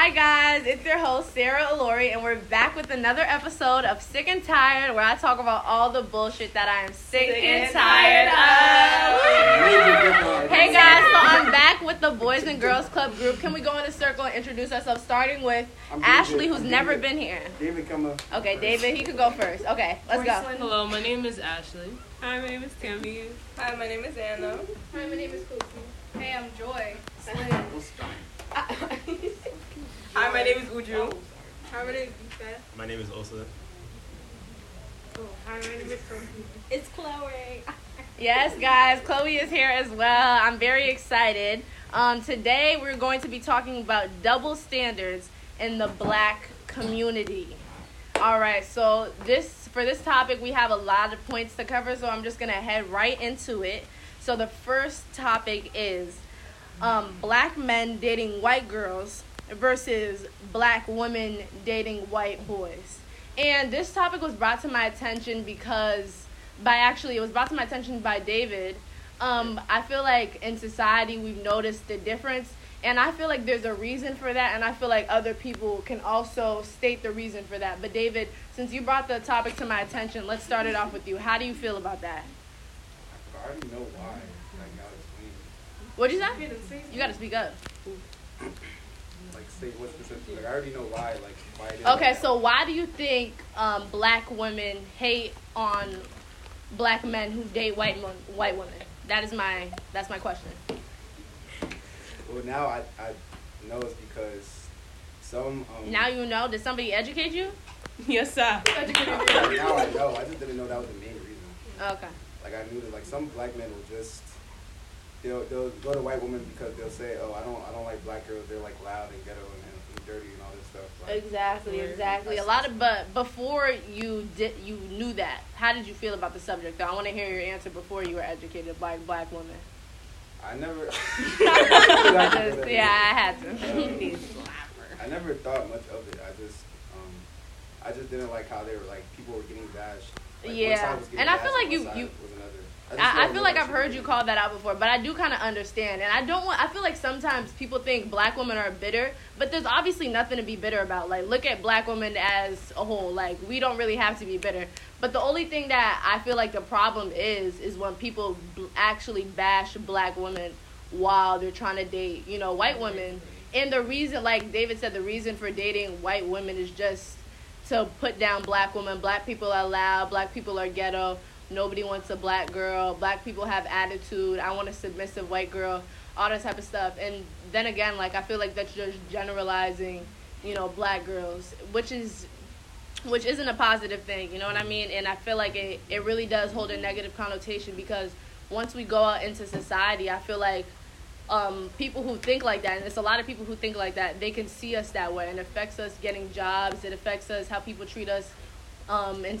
Hi guys, it's your host Sarah Alori, and we're back with another episode of Sick and Tired, where I talk about all the bullshit that I am sick, Sick and and tired tired of. Hey guys, so I'm back with the Boys and Girls Club group. Can we go in a circle and introduce ourselves, starting with Ashley, who's I'm never David. been here. David, come up. Okay, David, he could go first. Okay, let's go. Hello, my name is Ashley. Hi, my name is Tammy. Hi, my name is Anna. Hi, my name is Koki. Hey, I'm Joy. Hi, my name is Uju. Hi, my name is Ethan. My name is Osa. Oh, hi, my name is Koki. It's Chloe. Yes, guys, Chloe is here as well. I'm very excited. Um, today we're going to be talking about double standards in the black community. All right, so this for this topic we have a lot of points to cover, so I'm just gonna head right into it. So the first topic is um, black men dating white girls versus black women dating white boys. And this topic was brought to my attention because, by actually, it was brought to my attention by David. Um, I feel like in society we've noticed the difference, and I feel like there's a reason for that, and I feel like other people can also state the reason for that. But, David, since you brought the topic to my attention, let's start it off with you. How do you feel about that? I already know why. Like. What'd you say? You gotta speak up. Say what specific. Like, I already know why. Like, why it is. Okay, like so why do you think um, black women hate on black men who date white mon- white women? That is my that's my question. Well, now I, I know it's because some. Um, Now you know. Did somebody educate you? Yes, sir. now I know. I just didn't know that was the main reason. Okay. Like, I knew that, like, some black men will just. They'll, they'll go to white women because they'll say, "Oh, I don't, I don't like black girls. They're like loud and ghetto and, and dirty and all this stuff." Like, Exactly, exactly. A lot of but before you did you knew that. How did you feel about the subject? Though I want to hear your answer before you were educated by a black woman. I never. Yeah, I had to. I never thought much of it. I just, um, I just didn't like how they were like people were getting bashed. Like, Yeah. side was getting And I feel like you- you- was another. just I, I feel like I've heard you call that out before, but I do kind of understand, and I don't want. I feel like sometimes people think black women are bitter, but there's obviously nothing to be bitter about. Like, look at black women as a whole. Like, we don't really have to be bitter. But the only thing that I feel like the problem is is when people bl- actually bash black women while they're trying to date, you know, white women. And the reason, like David said, the reason for dating white women is just to put down black women. Black people are loud. Black people are ghetto. Nobody wants a black girl. Black people have attitude. I want a submissive white girl. All that type of stuff. And then again, like I feel like that's just generalizing, you know, black girls, which is which isn't a positive thing, you know what I mean? And I feel like it, it really does hold a negative connotation because once we go out into society, I feel like um, people who think like that, and it's a lot of people who think like that, they can see us that way, and it affects us getting jobs. It affects us how people treat us, um, and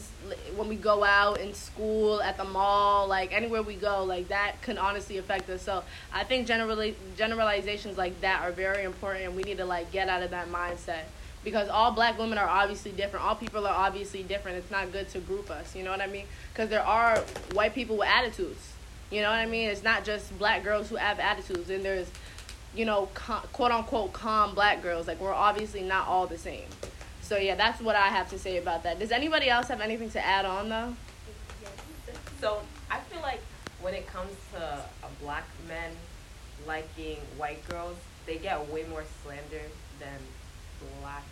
when we go out in school, at the mall, like anywhere we go, like that can honestly affect us. So I think generally generalizations like that are very important, and we need to like get out of that mindset because all black women are obviously different. All people are obviously different. It's not good to group us. You know what I mean? Because there are white people with attitudes. You know what I mean? It's not just black girls who have attitudes, and there's, you know, quote unquote calm black girls. Like we're obviously not all the same. So yeah, that's what I have to say about that. Does anybody else have anything to add on though? So I feel like when it comes to a black men liking white girls, they get way more slander than black.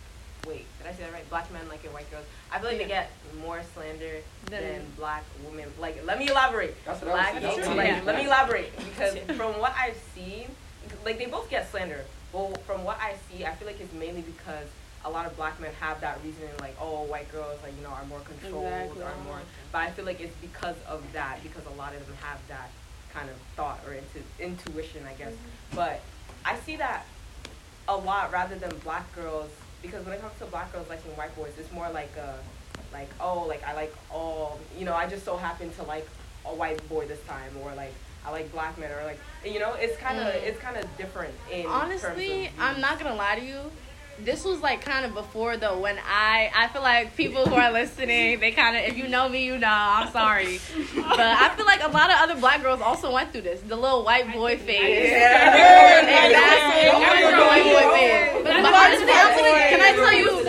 Wait, did I say that right? Black men liking white girls. I feel like they get more slander Than- than, black women. Like, let me elaborate. That's what I was black, saying. Like, Yeah. let me elaborate because from what I've seen, like they both get slander. Well, from what I see, I feel like it's mainly because a lot of black men have that reasoning, like, oh, white girls, like you know, are more controlled, Exactly. are more. But I feel like it's because of that, because a lot of them have that kind of thought or intu- intuition, I guess. But I see that a lot rather than black girls, because when it comes to black girls liking white boys, it's more like a, like oh, like I like all, you know, I just so happen to like a white boy this time, or like I like black men, or like you know, it's kind of Mm. it's kind of different in Honestly, I'm not gonna lie to you this was like kind of before though when I I feel like people who are listening they kind of if you know me you know I'm sorry but I feel like a lot of other black girls also went through this the little white boy phase yeah. exactly yeah. white boy phase but, but honestly can I tell you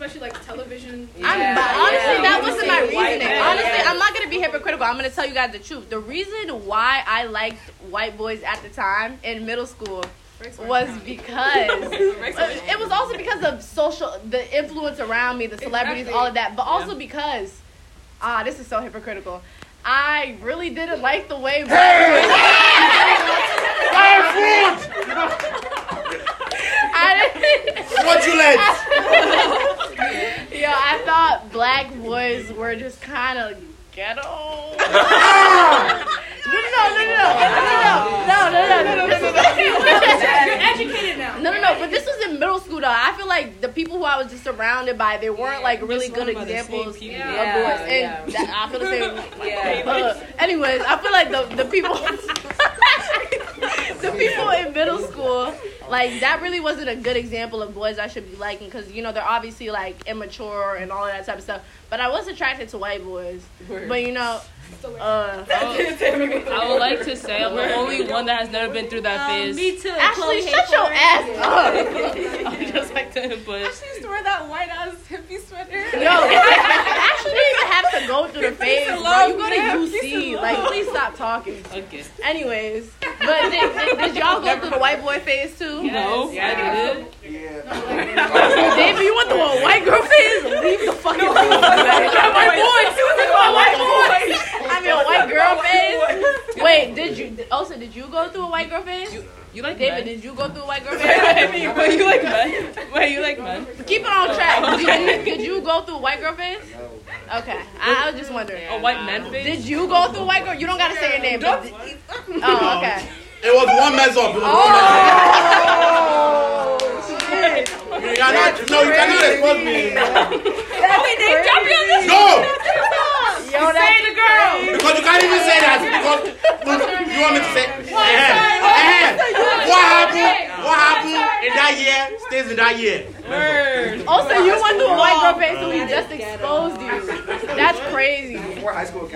especially like television. Yeah. honestly, yeah. that wasn't my reasoning. Honestly, I'm not gonna be hypocritical. I'm gonna tell you guys the truth. The reason why I liked white boys at the time in middle school was because it was also because of social, the influence around me, the celebrities, all of that, but also because ah, this is so hypocritical. I really didn't like the way black boys. I didn't. What you let? Yo, I thought black boys were just kind of ghetto. no, no, no, no, no, no, no, no, no, no, no, no, no. Educated now. No, no, no, but this was in middle school though. I feel like the people who I was just surrounded by, they weren't like really good examples of boys. And I feel the same. Yeah. Uh, anyways, I feel like the the people, the people in middle school, like that really wasn't a good example of boys I should be liking because you know they're obviously like immature and all of that type of stuff. But I was attracted to white boys. But you know, uh, I would like to say I'm the only one that has never been through that phase. Me too. Ashley, Chloe shut your Hayford. ass up. I'm just like to but Ashley used to wear that white ass hippie sweater. Yo, actually, didn't even have to go through the phase, bro. love, You go to UC. Like, please stop talking. okay. Anyways, but did, did, did y'all go through the white boy phase too? No, Yeah. I did. Yeah. David, you went through a white girl phase? Leave the fucking room. white boys. You went through a white boy. I mean, a white girl phase. Wait, did you? Also, did you go through a white girl phase? You like David, men? did you go through a white girl phase? Wait, you like men? Wait, you like men? Keep it on track. Did you, did you go through a white girl phase? No. Okay, I, I was just wondering. A white men phase? Did you go through a white girl? You don't gotta say your name. but did- oh, okay. It was one mess up. It was one mess up. Oh, you cannot, no, you cannot expose me. Okay, they jump you on this. No, Yo, that's the girl. because you can't even say that. Because you want me to say, what happened? What happened in that year stays in that year. Word. Also, you went to a white girl phase, so he just exposed you. That's crazy. Before high school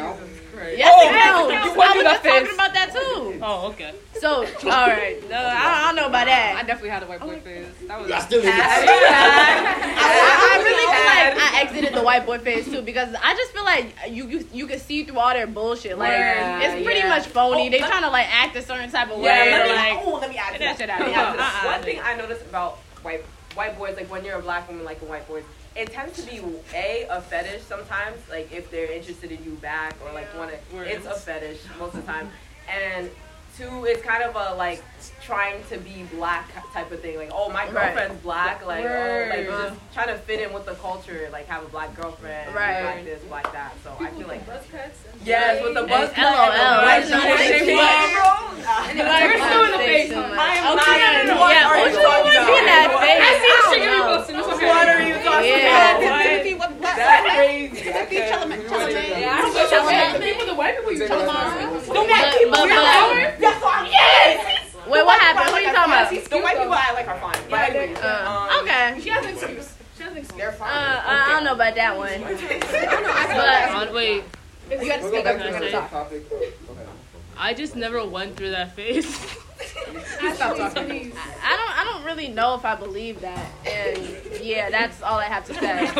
count. Yes, Oh, it counts. you I was just that talking about that too. Oh, okay. So, all right. Uh, I, I don't know about that. I definitely had a white boy phase. That was You are still in it. I, I really feel like I exited the white boy phase too because I just feel like you you, you can see through all their bullshit. Like Yeah, it's pretty yeah. much phony. Oh, they let- trying to like act a certain type of way. Yeah, or, let me, like oh, let me add to that that. shit out. Let me Yeah. add to that. Uh-uh. One thing I noticed about white white boys, like when you're a black woman, like a white boy, it tends to be a a fetish sometimes. Like if they're interested in you back or like want to, it's a fetish most of the time. And two, it's kind of a like trying to be black type of thing. Like oh my Right. girlfriend's black. Like oh like just trying to fit in with the culture. Like have a black girlfriend. Right. Black this, black that. So I feel like Buzz cuts. yes with the buzz It's cut LOL. You're the face. I am not. Yeah, are you talking about? That. I see sugar posting. What are you talking about? Timothy, what? That's crazy. Timothy, Chalamet. People, the white people you talking about. The white people. That's why. Yes. Wait, what happened? What are you talking about? The white people I like are fine. Um, uh, okay. She has an excuse. She. They're fine. Uh, uh, I don't know about that one. But wait. You to speak up. I just never went through that phase. Stop. I don't. I don't really know if I believe that. And yeah, that's all I have to say.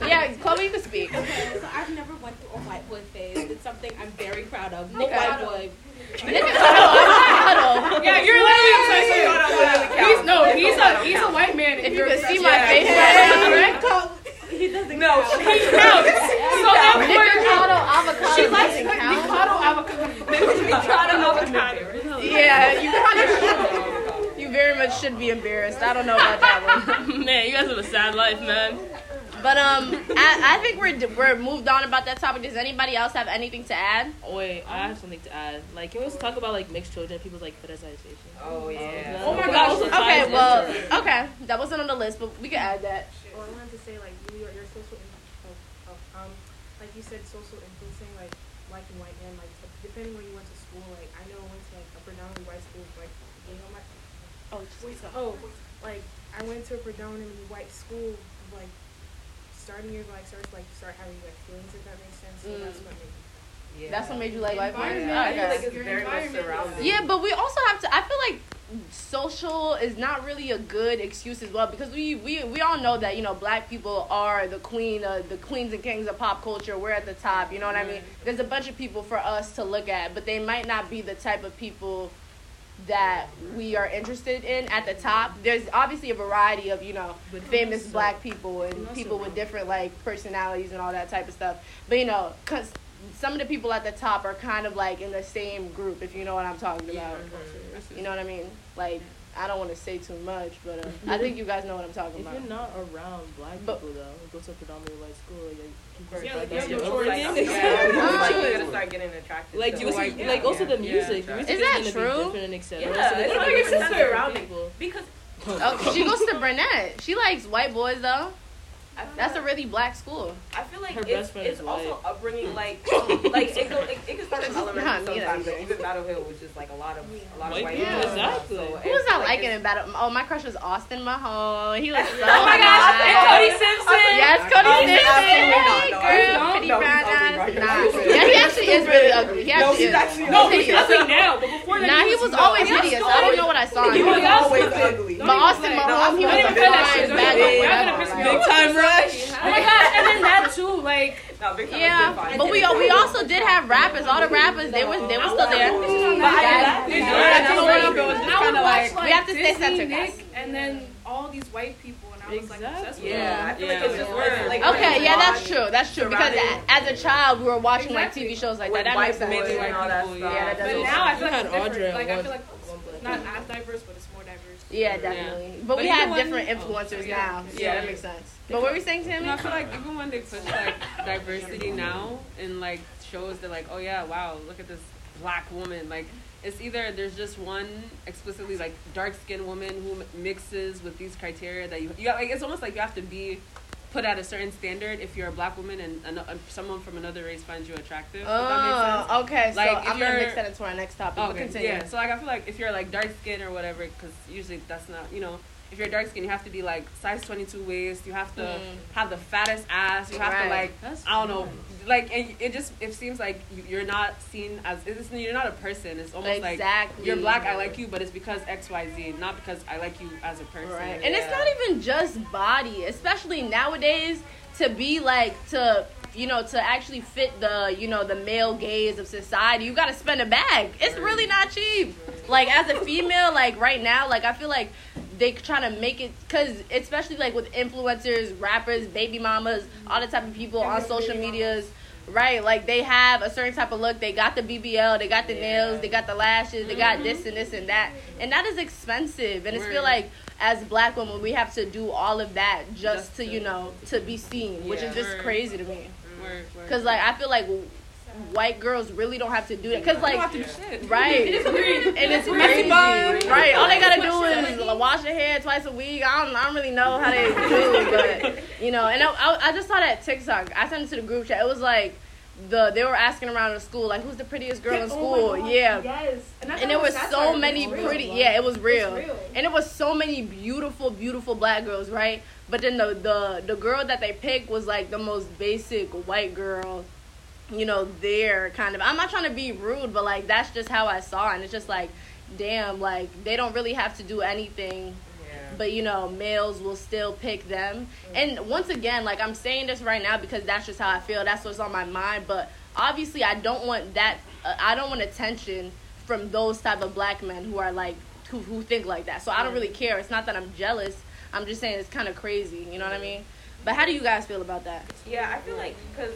Yeah, Chloe, you can speak. Okay, so I've never went through a white boy phase. It's something I'm very proud of. No Okay. white boy. Nigga, huddle, huddle. Yeah, you're literally upside down. He's no, he's a he's a white man. If you You're could see my face right now, He doesn't No, count. He counts. So therefore, Avocado, avocado she likes doesn't like count. avocado, avocado. avocado. Yeah, you kind of should. You very much should be embarrassed. I don't know about that one. man, you guys have a sad life, man. But um, I, I think we're we're moved on about that topic. Does anybody else have anything to add? Wait, I have something to add. Like, can we also talk about like mixed children, people's like fetishization? Oh yeah. Oh my gosh. Okay, well, okay, that wasn't on the list, but we can add that. Well, I wanted to say like you, your, your social, in- oh, oh, um, like you said, social influencing, like black and white men, like depending where you went to school. Like I know I went to like a predominantly white school, like you know my, Oh, wait, oh, like I went to a predominantly white school, like starting years, like starts like start having like feelings if that makes sense. So mm. that's what made. Yeah. that's what made you like white boys. Environment. Ah, okay. like it's Your very much environment. surrounded. Yeah, but we also have to. I feel like social is not really a good excuse as well because we we, we all know that you know black people are the queen of the queens and kings of pop culture. We're at the top you know what i mean? There's a bunch of people for us to look at but they might not be the type of people that we are interested in at the top. There's obviously a variety of you know famous black people and people with different like personalities and all that type of stuff. But you know cause some of the people at the top are kind of like in the same group if you know what i'm talking about you know what I mean? Like, I don't want to say too much, but uh, I think you guys know what I'm talking If about. you're not around black But- people though, who go to a predominantly white school, like, you Yeah, like, like, you your have no upbringing. choice. Yeah, it's like you're gonna start getting attracted. like you see, white like also the Yeah. music. The music Is that true? Be and etc. Yeah, So it's there's like your sister around people. Because Oh, she goes to Burnett. She likes white boys though. I feel That's a really black school. I feel like Her it's, it's also white. upbringing mm. like like it, go, it, it can start in Not elementary me, sometimes. that Like, even Battle Hill was just like a lot of a lot of White white people, people. exactly. So Who was I like liking it's- in Battle? Oh, my crush was Austin Mahone. He was so Oh my gosh, hot. Cody Simpson. Yes, Cody Oh, Simpson. Hey, No, girl, he's not. pretty No, he's brown eyes. right? Nah, yeah, he actually is really ugly. He No, actually he's is. actually No, he's ugly now, but before that, Nah, he was always he hideous. I don't know what I saw He was always ugly. Don't But Austin. Mahone, he was a feel that fine shit. bad Don't boy, even whatever, piss me like- off. time rush. Oh my gosh, and then that too, like No, Big Yeah, fine. but we we also did have rappers. All the rappers, they was they was still there. I Guys, did yeah, that. that's Yeah, what that's you what do. it was. I we like have to stay Disney, centered, Nick, and then all these white people, and I was like Exactly. obsessed Yeah, I them. feel like Yeah. it's just Word. like Okay, yeah, that's true. That's true because as a child we were watching like TV shows like with that. That white makes sense. boys Mainly white and all that people, stuff. yeah, But now I You feel like it's different. Like I feel like one black it's not person. as diverse, but it's Yeah, definitely. But, But we have different oh, influencers yeah. now. Yeah, Yeah. that makes sense. But what were we saying, Tammy? And I feel like even when they push like diversity now in like shows, they're like, oh yeah, wow, look at this black woman. Like it's either there's just one explicitly like dark skinned woman who m- mixes with these criteria that you you like it's almost like you have to be put at a certain standard if you're a black woman and, and, and someone from another race finds you attractive. if that makes sense. Oh, okay. So Like, if I'm gonna you're- mix that into our next topic. Oh, But okay. continue. Yeah. So like I feel like if you're like dark skin or whatever, because usually that's not you know. If you're dark skin, you have to be like size 22 waist. You have to Mm. have the fattest ass. You have Right. to like I don't know, like and it just it seems like you- you're not seen as it's, you're not a person. It's almost like exactly. you're black. I like you, but it's because X Y Z, not because I like you as a person. Right. And it's not even just body, especially nowadays to be like to you know to actually fit the you know the male gaze of society you got to spend a bag. It's really not cheap. Like as a female like right now like i feel like they trying to make it because especially like with influencers rappers baby mamas all the type of people on social medias right? Like they have a certain type of look. They got the bbl they got the nails they got the lashes they got this and this and that. And that is expensive. And it's feel like as black women we have to do all of that just, Just to to- you know to be seen which is just crazy to me mm, Word, word. because like i feel like white girls really don't have to do that because like don't have to do shit. Right. and it's crazy. Right. All they gotta do is wash their hair twice a week. I don't, I don't really know how they do, but you know. And I, I, I just saw that TikTok. I sent it to the group chat. It was like the they were asking around in school like who's the prettiest girl in oh school. yeah. Yes. And, And there it was so many real. pretty. Yeah, it was real. Real. And it was so many beautiful, beautiful black girls, right? But then the the the girl that they picked was like the most basic white girl, you know, there kind of. I'm not trying to be rude, but like that's just how I saw, it. and it's just like, damn, like they don't really have to do anything. But you know, males will still pick them. Mm. And once again, like I'm saying this right now because that's just how I feel. That's what's on my mind. But obviously, I don't want that. Uh, I don't want attention from those type of black men who are like who who think like that. So I don't mm. really care. It's not that I'm jealous. I'm just saying it's kind of crazy. You know what I mm. mean? But how do you guys feel about that? Yeah, I feel like because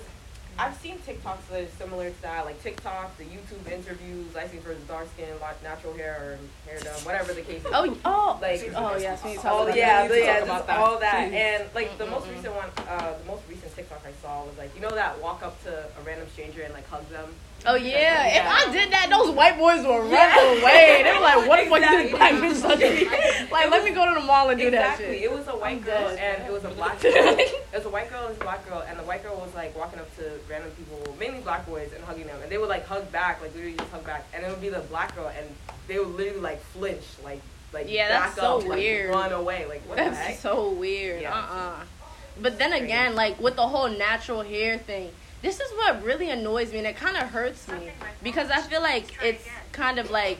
I've seen TikToks that are similar to that, like TikTok, the YouTube interviews. I see for dark skin, natural hair or hair done, whatever the case is. Oh, oh, Like- oh yes, we need to talk Oh about yeah, that. the- We need to yeah, just about that. all that, and like the most recent one, uh, the most recent TikTok I saw was like, you know that walk up to a random stranger and like hug them. Oh yeah. if Yeah. I did that, those white boys would run Yeah. away. They were like, "What the fuck Exactly. you black bitch touching?" Like, let me go to the mall and do that Exactly. shit. It was a white I'm girl dead. and it was a black girl. it was a white girl and a black girl, and the white girl was like walking up to random people, mainly black boys, and hugging them, and they would like hug back, like literally just hug back, and it would be the black girl, and they would literally like flinch, like like Yeah, back that's so up, like, weird. run away, like what the That's heck? so weird. Yeah. Uh uh But then again, like with the whole natural hair thing, this is what really annoys me and it kind of hurts me because I feel like it's kind of like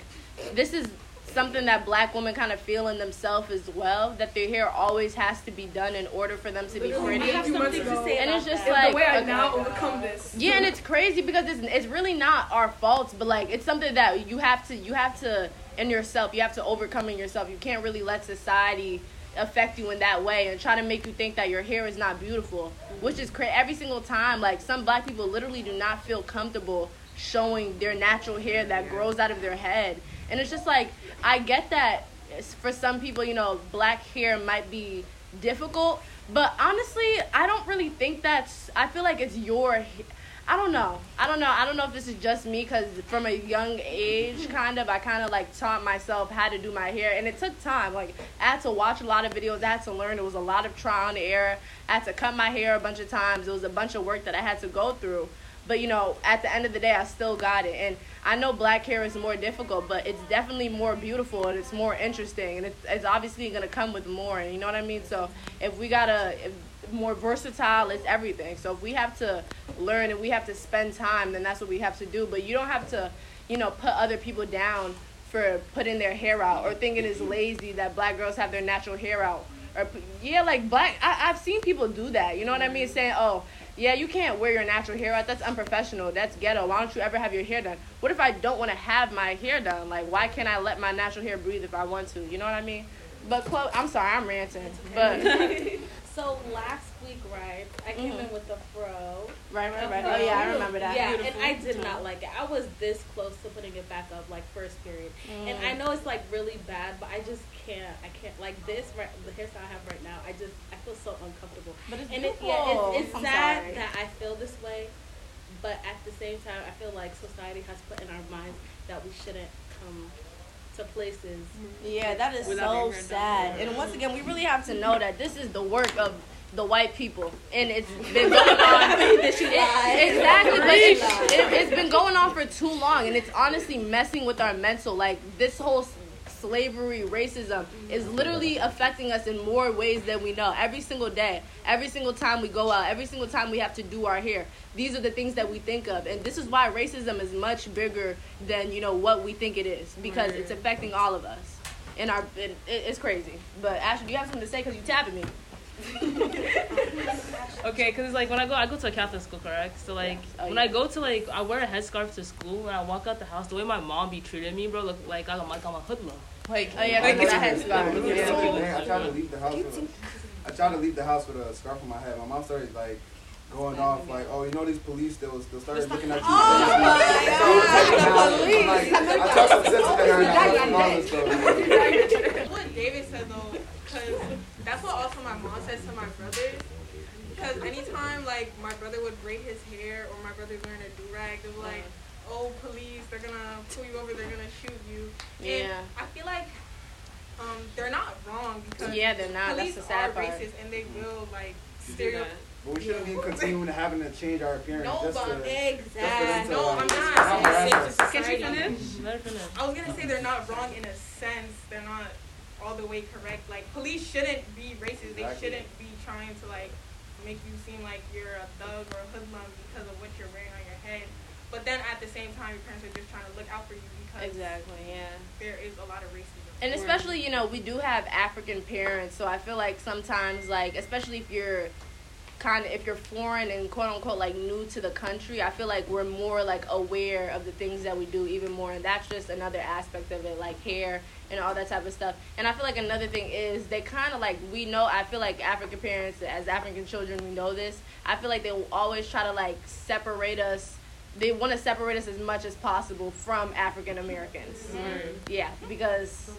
this is something that black women kind of feel in themselves as well that their hair always has to be done in order for them to be pretty I have something to say and it's just that. like the way I okay. now overcome this. yeah and it's crazy because it's, it's really not our faults but like it's something that you have to you have to in yourself you have to overcome in yourself you can't really let society affect you in that way and try to make you think that your hair is not beautiful which is crazy every single time like some black people literally do not feel comfortable showing their natural hair that grows out of their head. And it's just like i get that for some people you know black hair might be difficult but honestly i don't really think that's i feel like it's your I don't know. I don't know. I don't know if this is just me because from a young age, mm-hmm. kind of, I kind of like taught myself how to do my hair, and it took time. Like I had to watch a lot of videos. I had to learn. It was a lot of trial and error. I had to cut my hair a bunch of times. It was a bunch of work that I had to go through. But you know, at the end of the day, I still got it. And I know black hair is more difficult, but it's definitely more beautiful and it's more interesting, and it's, it's obviously gonna come with more. And you know what I mean? So if we gotta, if, more versatile it's everything. So if we have to learn and we have to spend time then that's what we have to do. But you don't have to you know put other people down for putting their hair out or thinking it's lazy that black girls have their natural hair out. Or yeah like black I, i've seen people do that. You know what i mean? Saying oh yeah you can't wear your natural hair out. That's unprofessional. That's ghetto. Why don't you ever have your hair done? What if i don't want to have my hair done? Like why can't i let my natural hair breathe if i want to? You know what i mean? But i'm sorry i'm ranting but So last week, right, I came Mhm. in with the fro. Right, right, right. Oh yeah, I remember that. Yeah, Beautiful. and I did not like it. I was this close to putting it back up, like first period. And I know it's like really bad, but I just can't. I can't like this. Right, the hairstyle I have right now. I just I feel so uncomfortable. But it's and it, yeah, it's, it's sad sorry. that I feel this way, but at the same time, I feel like society has put in our minds that we shouldn't come to places. Yeah, that is so sad. And once again, we really have to know that this is the work of the white people, and it's been going on. It- exactly, but it, it's been going on for too long, and it's honestly messing with our mental. Like this whole slavery, racism is literally affecting us in more ways than we know. Every single day, every single time we go out, every single time we have to do our hair. These are the things that we think of, and this is why racism is much bigger than you know what we think it is because it's affecting all of us. And our, it, it- it's crazy. But Ashley, do you have something to say? Cause you tapping me. Okay, because it's like when I go, I go to a Catholic school, correct? So like Oh, when yeah. I go to like, I wear a headscarf to school. When I walk out the house, the way my mom be treating me, bro, look like I'm like I'm a hoodlum. Like, Oh yeah, like, cause that headscarf. Look Yeah. I tried to leave the house with a, I tried to leave the house with a scarf on my head. My mom started like going off like, oh, you know these police, they'll, they'll start looking at you. Oh I'm like, I talked some sense into her and I was all this stuff. what David said though, because that's what also my mom says to my brothers. Because anytime like my brother would braid his hair or my brother's wearing a do rag, they're like, "Oh, police! They're gonna pull you over. They're gonna shoot you." And Yeah. I feel like um, they're not wrong because Yeah, they're not. That's police the sad are part. racist and they will like Do stereo. that. But we shouldn't be continuing to having to change our appearance No, just but to. Exactly. No, I'm not. not. Can she finish? let her finish. I was gonna say they're not wrong in a sense. They're not all the way correct. Like police shouldn't be racist. They Exactly. shouldn't be trying to like make you seem like you're a thug or a hoodlum because of what you're wearing on your head. But then at the same time, your parents are just trying to look out for you because Exactly. Yeah. there is a lot of racism. And especially, you know, we do have African parents, so I feel like sometimes, like, especially if you're kind of if you're foreign and quote unquote like new to the country, I feel like we're more like aware of the things that we do even more, and that's just another aspect of it, like hair and all that type of stuff. And I feel like another thing is they kind of like we know. I feel like African parents, as African children, we know this. I feel like they will always try to like separate us. They want to separate us as much as possible from African Americans. Yeah, because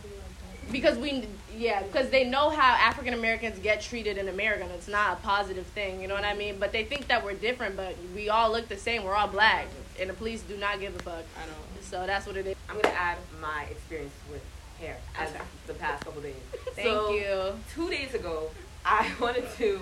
because we yeah because they know how African Americans get treated in America and it's not a positive thing you know what I mean but they think that we're different but we all look the same we're all black and the police do not give a fuck I don't so that's what it is I'm gonna add my experience with hair as the past couple days. thank So, you. Two days ago, I wanted to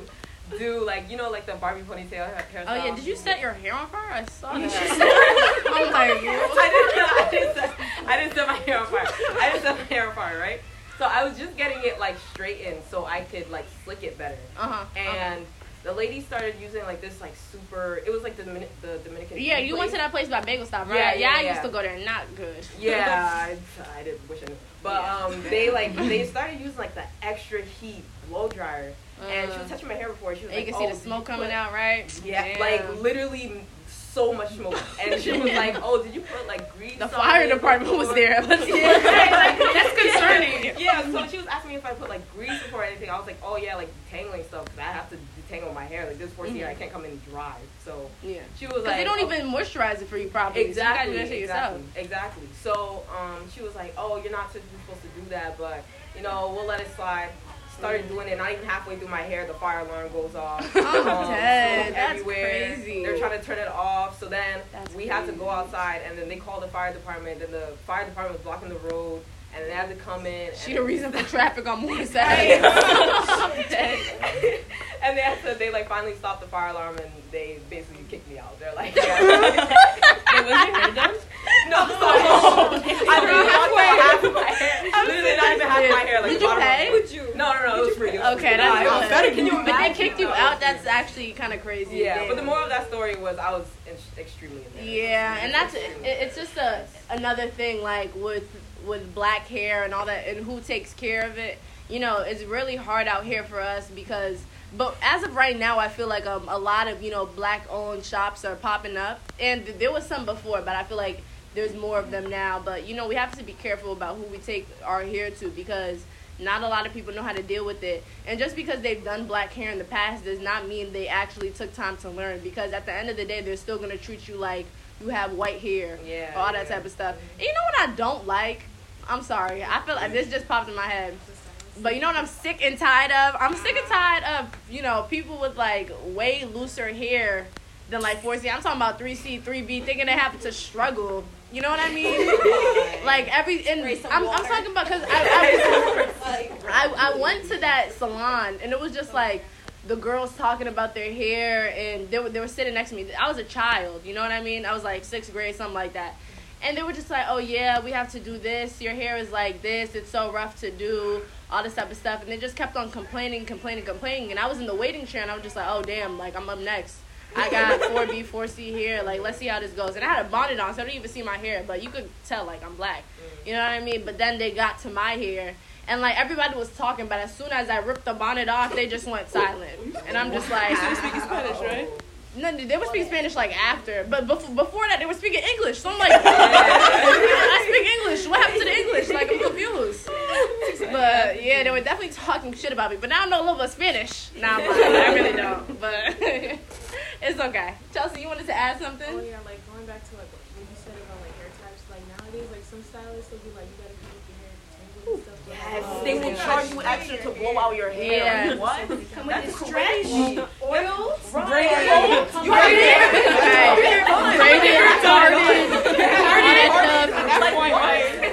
do like you know like the Barbie ponytail hair- oh yeah. Did you set your hair on fire? I saw that. Oh my god I didn't, I, didn't set, I didn't set my hair on fire. I didn't set my hair on fire, right? So I was just getting it like straightened so I could like slick it better. uh huh And the lady started using like this like super. It was like the the Dominican. Yeah, you went to that place by Bagel Stop, right? Yeah, Yeah, yeah, I used to go there. Not good. Yeah, I, I did wish I knew. But um, they like they started using like the extra heat blow dryer, and she was Uh, touching my hair before. She was like, you can see "Oh, the smoke coming put-" out, right? Yeah, Damn. like literally so much smoke, and she was like, "Oh, did you put like grease?" The fire department was there. Let's Yeah. That's concerning. Yeah, so she was asking me if I put like grease before anything. I was like, "Oh yeah, like tangling stuff because I have to detangle my hair. Like this 4 year, I can't come in dry." So Yeah. she was like, they don't "Oh." even moisturize it for you properly. Exactly, So you gotta do that shit yourself. exactly, exactly. So um, she was like, "Oh, you're not supposed to do that, but you know, we'll let it slide." Started doing it. Not even halfway through my hair, the fire alarm goes off. I'm Um, dead. That's everywhere. crazy. They're trying to turn it off. So then That's we had to go outside, and then they called the fire department. Then the fire department was blocking the road, and they had to come in. She and the reason for traffic on Morning Saturday. I'm and they had to, they like finally stopped the fire alarm, and they basically kicked me out. They're like, yeah. Wait, was your oh. hair done? No, so I don't have half of my hair. Literally not even half my hair. Like Did you pay? Would you? No, no, no, it was free. It was Okay, free. that's Nah, it was good. better. Can you But they kicked you out. That's free. actually kind of crazy. Yeah, but the Damn. moral of that story was I was in- extremely embarrassed. Yeah, and that's it, it's just a another thing like with with black hair and all that and who takes care of it. You know, it's really hard out here for us because but as of right now, I feel like um, a lot of you know black owned shops are popping up, and th- there was some before, but I feel like there's more of them now. But you know, we have to be careful about who we take our hair to because not a lot of people know how to deal with it. And just because they've done black hair in the past does not mean they actually took time to learn. Because at the end of the day, they're still gonna treat you like you have white hair, Yeah, all that yeah. type of stuff. And you know what I don't like? I'm sorry, I feel like this just popped in my head. But you know what I'm sick and tired of? I'm sick and tired of, you know, people with like way looser hair than like 4C. I'm talking about 3C, 3B, thinking they have to struggle. You know what I mean? like every, and Spray I'm, I'm talking about because I, Like, I, I, I went to that salon and it was just like the girls talking about their hair and they were, they were sitting next to me. I was a child, you know what I mean? I was like sixth grade, something like that. And they were just like, oh yeah, we have to do this. Your hair is like this. It's so rough to do. All this type of stuff. And they just kept on complaining, complaining, complaining. And I was in the waiting chair and I was just like, oh damn, like I'm up next. I got 4B, 4C here. Like, let's see how this goes. And I had a bonnet on, so I didn't even see my hair. But you could tell, like, I'm black. Mm. You know what I mean? But then they got to my hair. And, like, everybody was talking. But as soon as I ripped the bonnet off, they just went silent. And I'm just like... Speaking Spanish, right? No, they were speaking Spanish like after, but before, before that they were speaking English. So I'm like, I speak English. What happened to the English? Like I'm confused. But yeah, they were definitely talking shit about me. But now I know a little bit of Spanish. Nah, I'm lying. I really don't. But it's okay. Chelsea, you wanted to add something? Oh yeah, like going back to like what you said about like hair types. Like nowadays, like some stylists will be like, you gotta keep your hair tangled and stuff. but, Yes, they will charge you extra to blow out your hair. Yeah. Like, what? come with That's the stretch, crazy. oils. Right. You Braided heard hair. Braided, retarded. Like, what?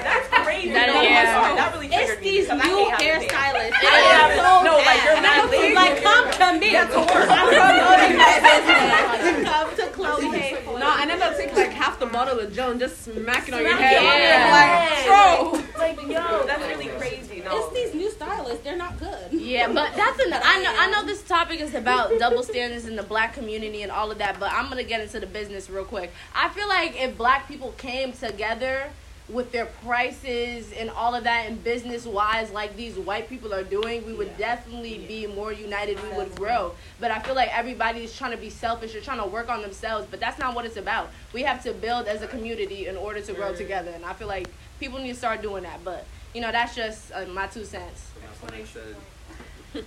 That's crazy. That- no, I'm yeah. sorry, that really It's triggered me these because I new hate having hair. hairstylists. Yeah. I am so No, like, mad. you're not lazy. Like, come to me. Yeah, to work. I'm promoting my business. Come to Chloe Hay. No, I ended up taking like half the bottle of Joe and just smacking on your Smack head. it on Yeah. your head. Like, Like, yo, that's really crazy. No. It's these new stylists. They're not good. Yeah, but that's enough. I know. I know this topic is about double standards in the black community and all of that, but I'm gonna get into the business real quick. I feel like if black people came together with their prices and all of that and business wise like these white people are doing we would definitely be more united we would grow but i feel like everybody is trying to be selfish or trying to work on themselves but that's not what it's about we have to build as a community in order to grow together and i feel like people need to start doing that but you know that's just uh, my two cents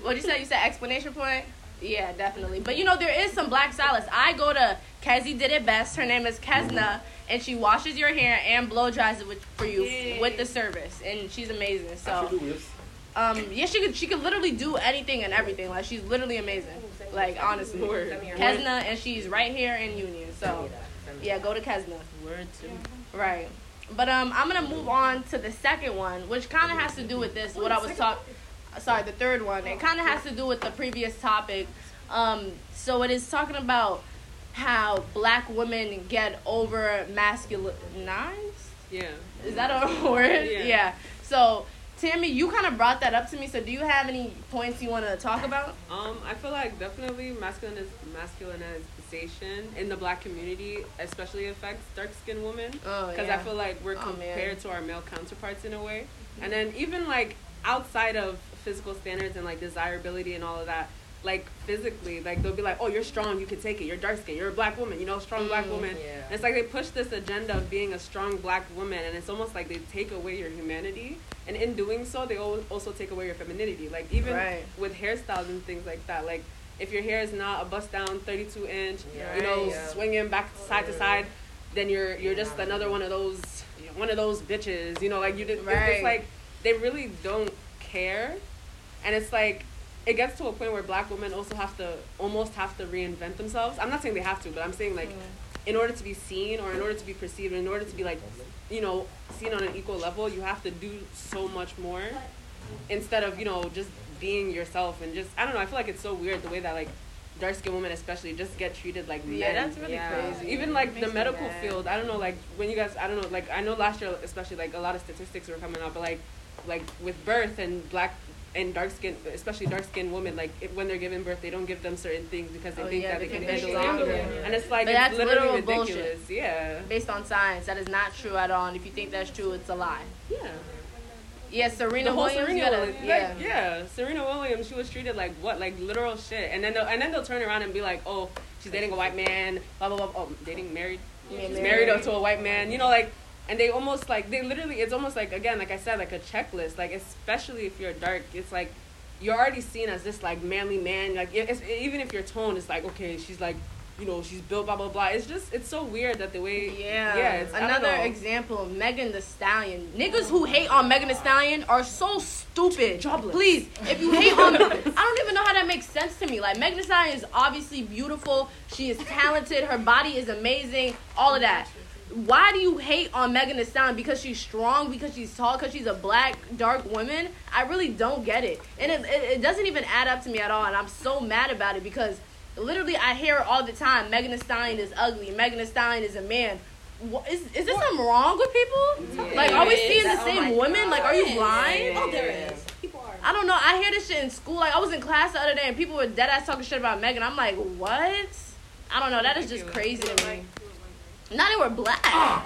what did you say? You said explanation point? Yeah, definitely. But you know, there is some black stylists. I go to Kezi did it best. Her name is Kesna, and she washes your hair and blow dries it with, for you with the service, and she's amazing. So, um, yeah, she could she could literally do anything and everything. Like she's literally amazing. Like honestly, your Kesna, and she's right here in Union. So, yeah, go to Kesna. Word to Right. But um, I'm gonna move on to the second one, which kind of has to do with this. What I was talking. Sorry, the third one. It kind of has to do with the previous topic. Um, so it is talking about how black women get over masculinized. yeah. Is that a word? Yeah. Yeah. So Tammy, you kind of brought that up to me. So do you have any points you want to talk about? Um, I feel like definitely masculine masculinization in the black community especially affects dark skinned women. Oh Because I feel like we're Oh, man. compared to our male counterparts in a way. And then even like outside of physical standards and like desirability and all of that, like physically, like they'll be like, "Oh, you're strong, you can take it. You're dark skinned. You're a black woman. You know, strong black Mm, woman." yeah. It's like they push this agenda of being a strong black woman, and it's almost like they take away your humanity, and in doing so, they also take away your femininity. Like even Right. with hairstyles and things like that, like. If your hair is not a bust down 32 inch, Yeah. you know, yeah. swinging back side to side, then you're you're just another one of those one of those bitches. You know, like you did. It's Right. just like they really don't care, and it's like it gets to a point where black women also have to almost have to reinvent themselves. I'm not saying they have to, but I'm saying like in order to be seen or in order to be perceived, in order to be like you know seen on an equal level, you have to do so much more instead of you know just being yourself and just I don't know. I feel like it's so weird the way that like dark skinned women especially just get treated like Yeah, that's really Yeah. crazy. Even like the medical field, I don't know, like when you guys, I don't know, like I know last year especially like a lot of statistics were coming out, but like like with birth and black and dark skin, especially dark skinned women, like if, when they're giving birth, they don't give them certain things because they Oh, think yeah, that they can handle it. And it's like But it's that's literally literal ridiculous. bullshit. Yeah. Based on science, that is not true at all. And if you think that's true, it's a lie. Yeah. Yeah, Serena the Williams. Serena gotta- Williams, yeah. like, yeah, Serena Williams, she was treated like what, like literal shit, and then they'll, and then they'll turn around and be like, oh, she's dating a white man, blah blah blah, oh, dating married, Yeah, she's married to a white man, you know, like, and they almost like they literally, it's almost like again, like I said, like a checklist, like especially if you're dark, it's like you're already seen as this like manly man, like it- it's, even if your tone is like okay, she's like. You know, she's built, blah blah blah. It's just, it's so weird that the way, Yeah. yeah. It's, Another example, Megan Thee Stallion. Niggas who hate on Megan Thee Stallion are so stupid. Jobless. Please, if you hate on, I don't even know how that makes sense to me. Like Megan Thee Stallion is obviously beautiful. She is talented. Her body is amazing. All of that. Why do you hate on Megan Thee Stallion? Because she's strong? Because she's tall? Because she's a black, dark woman? I really don't get it. And it, it, it doesn't even add up to me at all. And I'm so mad about it because literally I hear all the time Megan Thee Stallion is ugly. Megan Thee Stallion is a man. What, is, is there something wrong with people? Like, are we seeing the Oh same my women? Like, are you God. blind? Oh, there is. People are. I don't know. I hear this shit in school. Like I was in class the other day and people were dead ass talking shit about Megan. I'm like, what? I don't know. That is just crazy to me. Now they were black.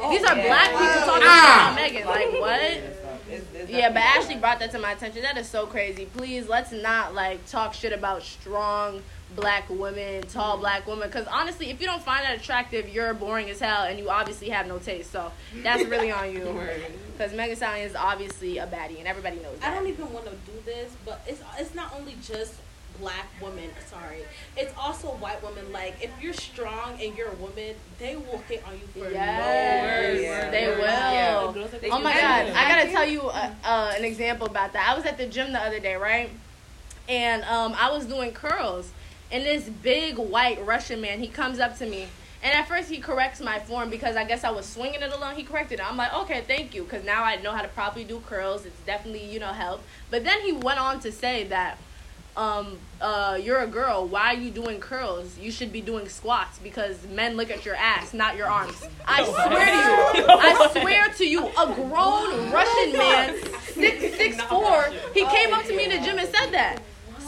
These are yeah. black people talking Ah. shit about Megan. Like what? Yeah, but Ashley brought that to my attention. That is so crazy. Please let's not like talk shit about strong black women, tall mm. black women. Because honestly, if you don't find that attractive, you're boring as hell, and you obviously have no taste. So that's really on you. Because Megan Stallion is obviously a baddie, and everybody knows that. I don't even want to do this, but it's it's not only just black women. Sorry, it's also white women. Like if you're strong and you're a woman, they will hit on you for Yes, no Yeah. they will. Girls like They Oh my god, I gotta tell you uh, uh, an example about that. I was at the gym the other day, right? And um, I was doing curls, and this big white Russian man, he comes up to me, and at first he corrects my form because I guess I was swinging it along. He corrected it. I'm like, okay, thank you, because now I know how to properly do curls. It's definitely you know help. But then he went on to say that. Um, uh, you're a girl. Why are you doing curls? You should be doing squats because men look at your ass, not your arms. I swear to you, I swear to you, a grown Russian man, six six four, he came up to me in the gym and said that.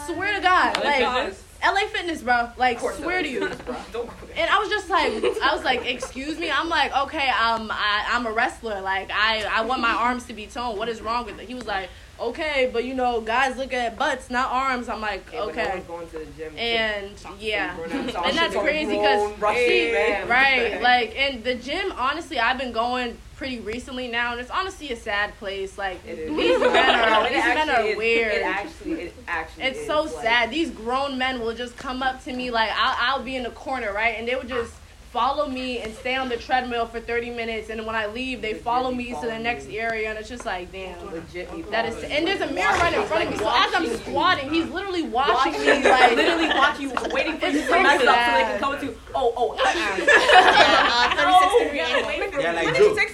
Swear to God, LA like Fitness? LA Fitness, bro. Like swear to you. Don't go there. And I was just like, I was like, excuse me. I'm like, okay, um, I, I'm a wrestler. Like, I, I want my arms to be toned. What is wrong with it? He was like, okay, but you know, guys look at butts, not arms. I'm like, no okay. one's going to the gym And to yeah, and that's crazy because Russian right, like, and the gym. Honestly, I've been going pretty recently now, and it's honestly a sad place. Like, these men are these men are is- weird. It actually, it actually. It's is, so like- sad. These grown men will just come up to me like I'll, I'll be in the corner, right, and they would just follow me and stay on the treadmill for 30 minutes, and when I leave, they follow me to the next area, and it's just like, damn. Legit. That is, and there's a mirror right in front of me. So as I'm Watching you. squatting, he's literally watching Watching me like literally watching you, waiting for you to so mess up so they can come to. Oh, oh, uh-uh. Uh, 36 degree yeah, angle. waiting Yeah, like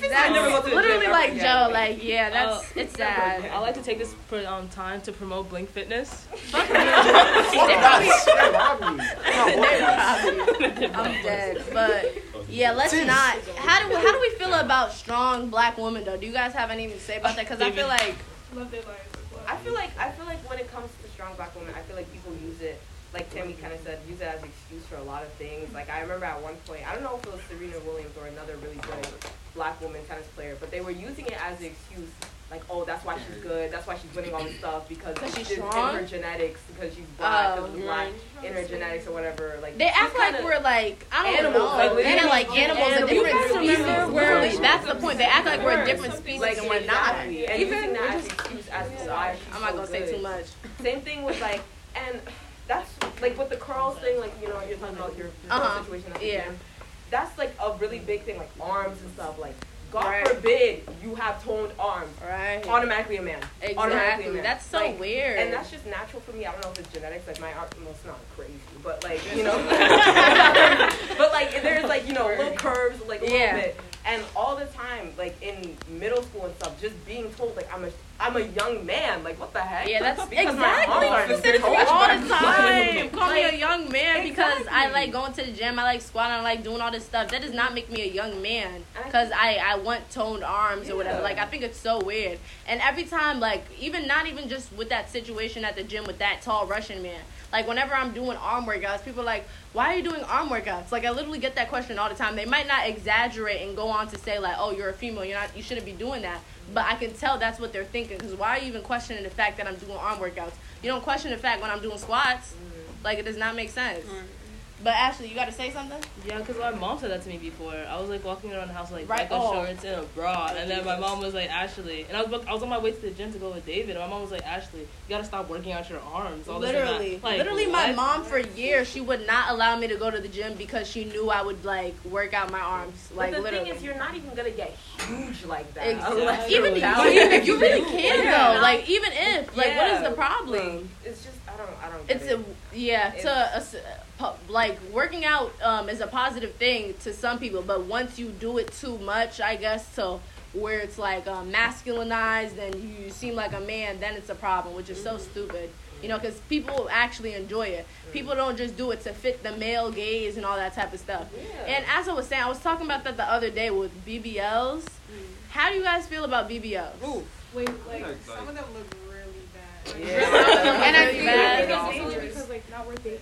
When Joe. you text me, I never go to That's the literally gym, like ever Joe. again. Like yeah, that's Uh, it's sad. I like to take this pr- um, time to promote Blink Fitness. Fuck that shit, Robbie. I'm dead. But yeah, let's not. How do how do we feel about strong black women though? Do you guys have anything to say about that? Because I feel like love their lives. I feel like I feel like when it comes to strong black women, I feel like people use it like Tammy kind of said, use it as an excuse for a lot of things. Like I remember at one point, I don't know if it was Serena Williams or another really good black woman tennis player, but they were using it as an excuse. Like, oh, that's why she's good. That's why she's winning all this stuff because she's it's in her genetics. Because she's black. Oh. Because of black in her genetics or whatever. Like They act like we're like I don't Animals, know. like, They act literally like animals, a animals. different species. Literally, that's the point. They act like we're a different species like and we're not. exactly. And Even that as excuse as to why I'm not gonna say too much. Same thing with like, and that's like with the curls thing. Like you know, you're talking about your Uh-huh. situation at the Yeah. gym. That's like a really big thing, like arms and stuff. Like, God Right. forbid you have toned arms. Right. Automatically a man. Automatically a Exactly. man. That's so Like, weird. And that's just natural for me. I don't know if it's genetics. Like my arm, well, it's not crazy, but like you know, but like there's like you know little curves, like a Yeah. little bit. And all the time, like in middle school and stuff, just being told like I'm a I'm a young man. Like what the heck? Yeah, that's Because my exactly. You said it to me all the time. Call me a young man because I like going to the gym. I like squatting. I like doing all this stuff. That does not make me a young man because I I want toned arms or whatever. Like I think it's so weird. And every time, like even not even just with that situation at the gym with that tall Russian man. Like whenever I'm doing arm workouts, people are like, "Why are you doing arm workouts?" Like I literally get that question all the time. They might not exaggerate and go on to say like, "Oh, you're a female. You're not. You shouldn't be doing that." But I can tell that's what they're thinking. Because why are you even questioning the fact that I'm doing arm workouts? You don't question the fact when I'm doing squats. Mm-hmm. Like it does not make sense. Mm-hmm. But Ashley, you got to say something. Yeah, because my mom said that to me before. I was like walking around the house like Right, like a oh. shorts and a bra, and then my mom was like Ashley, and I was I was on my way to the gym to go with David, and my mom was like Ashley, you gotta stop working out your arms. All this and. Literally, Like, literally, my mom for years she would not allow me to go to the gym because she knew I would like work out my arms. Like but the literally. thing is, you're not even gonna get huge like that. Exactly. unless Even you're even if you really can Yeah. though, like even if, like, what is the problem? It's just I don't I don't. Get It's it. a yeah to a s pu- like working out um, is a positive thing to some people, but once you do it too much, I guess to where it's like um, masculinized and you seem like a man, then it's a problem, which is so stupid. You know, because people actually enjoy it. People don't just do it to fit the male gaze and all that type of stuff. Yeah. And as I was saying, I was talking about that the other day with BBLs. How do you guys feel about BBLs? Wait, like Like- some of them look really bad. Like, Yeah. And I really think- bad. I It's think also it's only because like not worth it.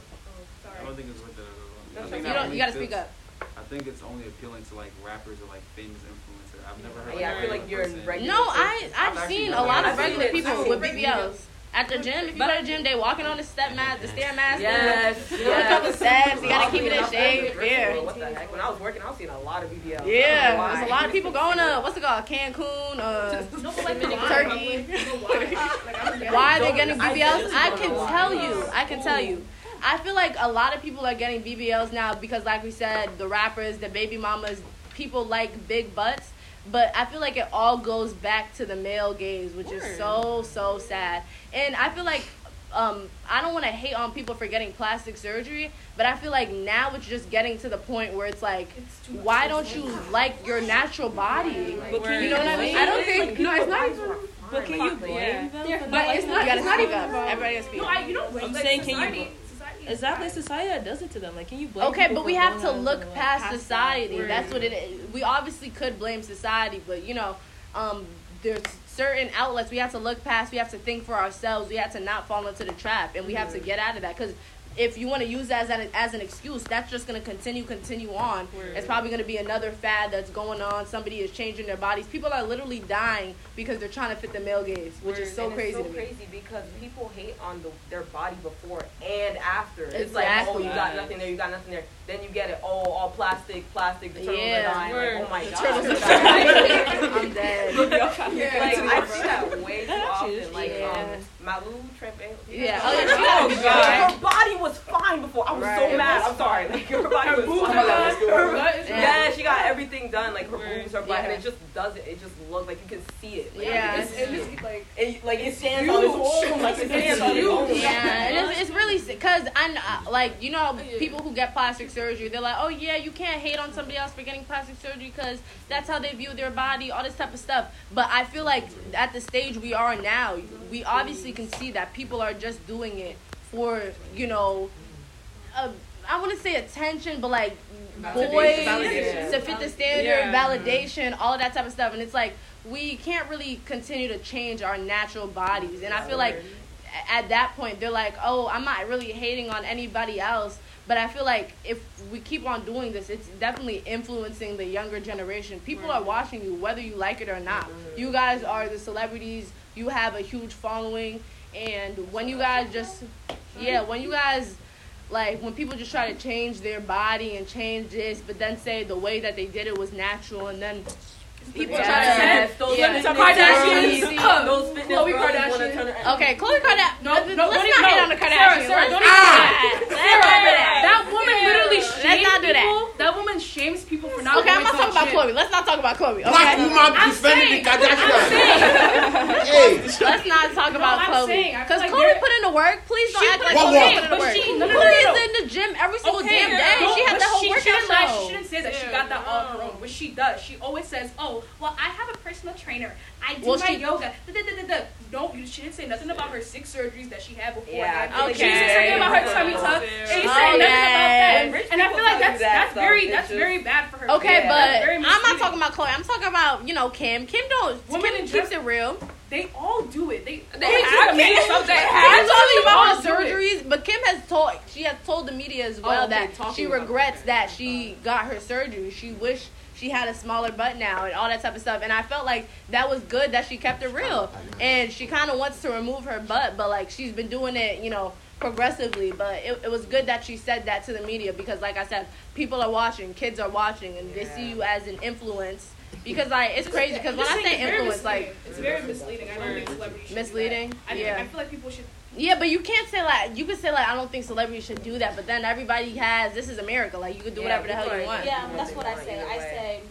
I don't think it's worth it at all. I That's think You don't. You gotta speak up. I think it's only appealing to like rappers or like famous influencers. I've never heard. Yeah, I like, feel like you're in person- regular- No, I I've I've seen a lot of seen regular people with BBLs. At the gym, if you go to the gym, they walking on the step mat, the stair mat. Yes, You know, a couple steps. You gotta keep it in shape. Yeah. What the heck? When I was working, I was seeing a lot of BBL. Yeah, there's a lot of people going to what's it called, Cancun, uh, No, but like Turkey. Why are they're getting I BBLs? I can tell you. I can tell you. I feel like a lot of people are getting BBLs now because, like we said, the rappers, the baby mamas, people like big butts. But I feel like it all goes back to the male gaze, which is so so sad. And I feel like um, I don't want to hate on people for getting plastic surgery, but I feel like now it's just getting to the point where it's like, why don't you like your natural body? But can You know what I mean? I don't think no, it's not even. But can you blame Yeah. them? But not it's not- You gotta it's not even up. Everybody gotta speak. No, I, you know, I'm like, saying, can you society, bl- society is Exactly, society that does it to them. Like, can you blame? Okay, but we have to look like, past society. Word. That's what it is. We obviously could blame society, but you know, um, there's certain outlets we have to look past. We have to think for ourselves. We have to not fall into the trap, and we have to get out of that. Because if you want to use that as an, as an excuse, that's just going to continue, continue on. It's probably going to be another fad that's going on. Somebody is changing their bodies. People are literally dying because they're trying to fit the male gaze, which is so And crazy It's so crazy because people hate on the, their body before and after. It's like, oh, Exactly. you got nothing there, you got nothing there. Then you get it, oh, all plastic, plastic. The turtles Yeah. are dying. Like, oh my The god. turtles are dying. I'm dead. like I see that way too often. Like Yeah. um, Malu Trevejo. Yeah. Oh, yeah, she gotta be God. God. Her body was fine before. I was Right. so mad. I'm sorry. Like her body was boobs fine. are done. Her- Yeah. yeah, she got everything done. Like her boobs, her butt, and it just doesn't. It just looks like you can see it. Like, Yeah. you It's, can see it's, like, It, like it stands on its own. Like it stands on its own. Yeah, and it's, it's really because I kn- like you know people who get plastic surgery they're like oh yeah you can't hate on somebody else for getting plastic surgery because that's how they view their body all this type of stuff but I feel like at the stage we are now we obviously can see that people are just doing it for you know uh, I wouldn't say attention but like boys Validation. to fit the standard Yeah. validation all of that type of stuff and it's like we can't really continue to change our natural bodies. And I feel like at that point they're like, oh, I'm not really hating on anybody else. But I feel like if we keep on doing this, it's definitely influencing the younger generation. People are watching you, whether you like it or not. You guys are the celebrities. You have a huge following, and when you guys just, yeah, when you guys, like, when people just try to change their body and change this, but then say the way that they did it was natural, and then people try to. Yes, those Yeah. fitness Kardashians. Those Khloe girls wanna Kardashian. Okay, Khloe Kardashian. No, no, let's no, not don't even- hate no. on the Kardashians. Sarah, Let's don't not even do do that. that. Let's not do that. That woman literally Let's shames not do that. people. That woman shames people for not Okay, I'm not talking about gym. Khloe. Let's not talk about Khloe. Black woman I'm defending saying- the Kardashians. Hey, Let's not talk about I'm Khloe. saying, I feel Because like Khloe put in the work. Please don't She act put like Khloe put in the But work. she- no, no, no, Khloe no, no. is in the gym every single Okay, damn day. she had but that whole she workout shouldn't lie. She show. shouldn't say that she got that all on her own. What she does, she always says, "Oh, well, I have a personal trainer. I do Well, my she- yoga." No, you, she didn't say nothing about her six surgeries that she had before. Yeah, that. okay. She didn't say something about her tummy tuck. She didn't say Okay. nothing about that. And I feel like that's that's very that's very bad for her. Okay, but I'm not talking about Khloe. I'm talking about you know Kim. Kim don't. Women Kim keeps it real. They all do it. They They always have do the main to. They I'm have talking about her surgeries, but Kim has told she has told the media as well Oh, that she regrets that she got her surgery. She wished she had a smaller butt now and all that type of stuff. And I felt like that was good that she kept it real. And she kind of wants to remove her butt, but like she's been doing it, you know, progressively. But it, it was good that she said that to the media because, like I said, people are watching, kids are watching, and they see you as an influence. Because like it's crazy. Because when I say think it's very influence, like it's very misleading. I don't think celebrities should do that. Misleading? I, think, Yeah. I feel like people should. Yeah, but you can't say like you could say like I don't think celebrities should do that, but then everybody has this is America, like you could do Yeah, whatever the hell you want. Yeah, that's what I say. I say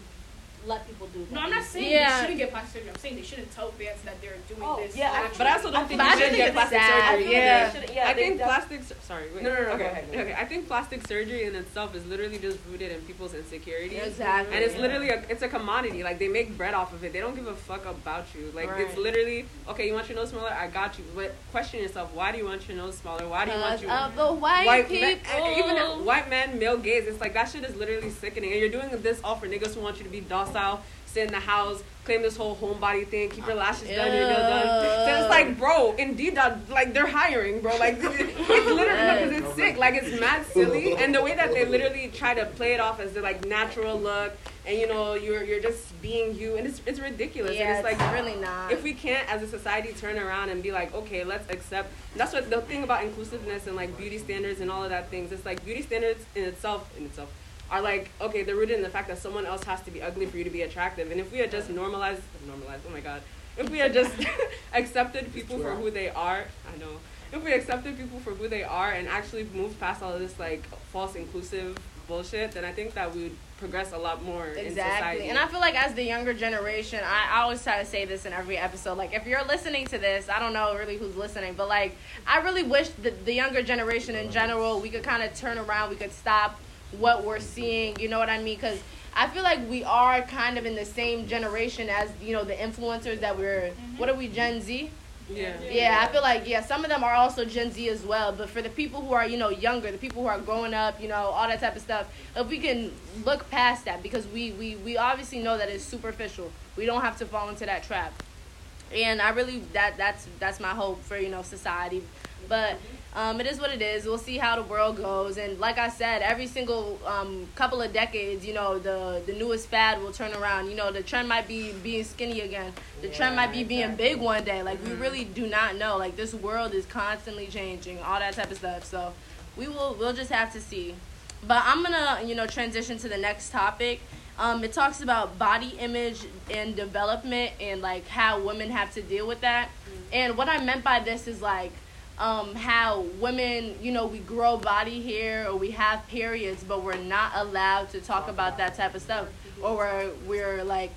let people do that. No, I'm not saying Yeah. they shouldn't get plastic surgery. I'm saying they shouldn't tell fans that they're doing Oh, this. yeah, I- naturally. But I also don't think But you should think get plastic sad. surgery. feel like Yeah. they should- yeah, I think def- plastic. sur- Sorry. Wait. No, no, no, Okay. go ahead, Okay. I think plastic surgery in itself is literally just rooted in people's insecurities. Exactly. And it's literally a, it's a commodity. Like they make bread off of it. They don't give a fuck about you. Like it's literally okay. You want your nose smaller? I got you. But question yourself: Why do you want your nose smaller? Why do you want Because you? of the white, white people. men, even white men, male gaze. It's like that shit is literally sickening. And you're doing this all for niggas who want you to be docile, sit in the house, claim this whole homebody thing, keep your lashes done, your nails done. So it's like, bro, indeed, that like they're hiring, bro. Like it's literally because it's sick. Like it's mad silly, and the way that they literally try to play it off as the like natural look, and you know you're you're just being you, and it's it's ridiculous. Yeah, and it's like really not. if we can't as a society turn around and be like okay let's accept that's what the thing about inclusiveness and like beauty standards and all of that things it's like beauty standards in itself in itself are like okay they're rooted in the fact that someone else has to be ugly for you to be attractive and if we had just normalized normalized oh my god if we had just accepted people for who they are i know if we accepted people for who they are and actually moved past all of this like false inclusive bullshit then i think that we would progress a lot more in society Exactly. And I feel like as the younger generation, I, I always try to say this in every episode. Like, if you're listening to this, I don't know really who's listening, but like, I really wish the, the younger generation in general, we could kind of turn around, we could stop what we're seeing, you know what I mean? Because I feel like we are kind of in the same generation as, you know, the influencers that we're, mm-hmm. what are we, Gen Z? yeah Yeah, I feel like yeah, some of them are also Gen Z as well. But for the people who are you know younger, the people who are growing up, you know all that type of stuff, if we can look past that, because we we we obviously know that it's superficial. We don't have to fall into that trap. And I really that that's that's my hope for you know society. But um, it is what it is. We'll see how the world goes. And like I said, every single um, couple of decades, you know, the the newest fad will turn around. You know, the trend might be being skinny again. The trend might be being big one day. Like we really do not know. Like this world is constantly changing. All that type of stuff. So we will we'll just have to see. But I'm gonna you know transition to the next topic. Um, it talks about body image and development and like how women have to deal with that. And what I meant by this is like um, how women, you know, we grow body hair or we have periods, but we're not allowed to talk about that type of stuff, or we're we're like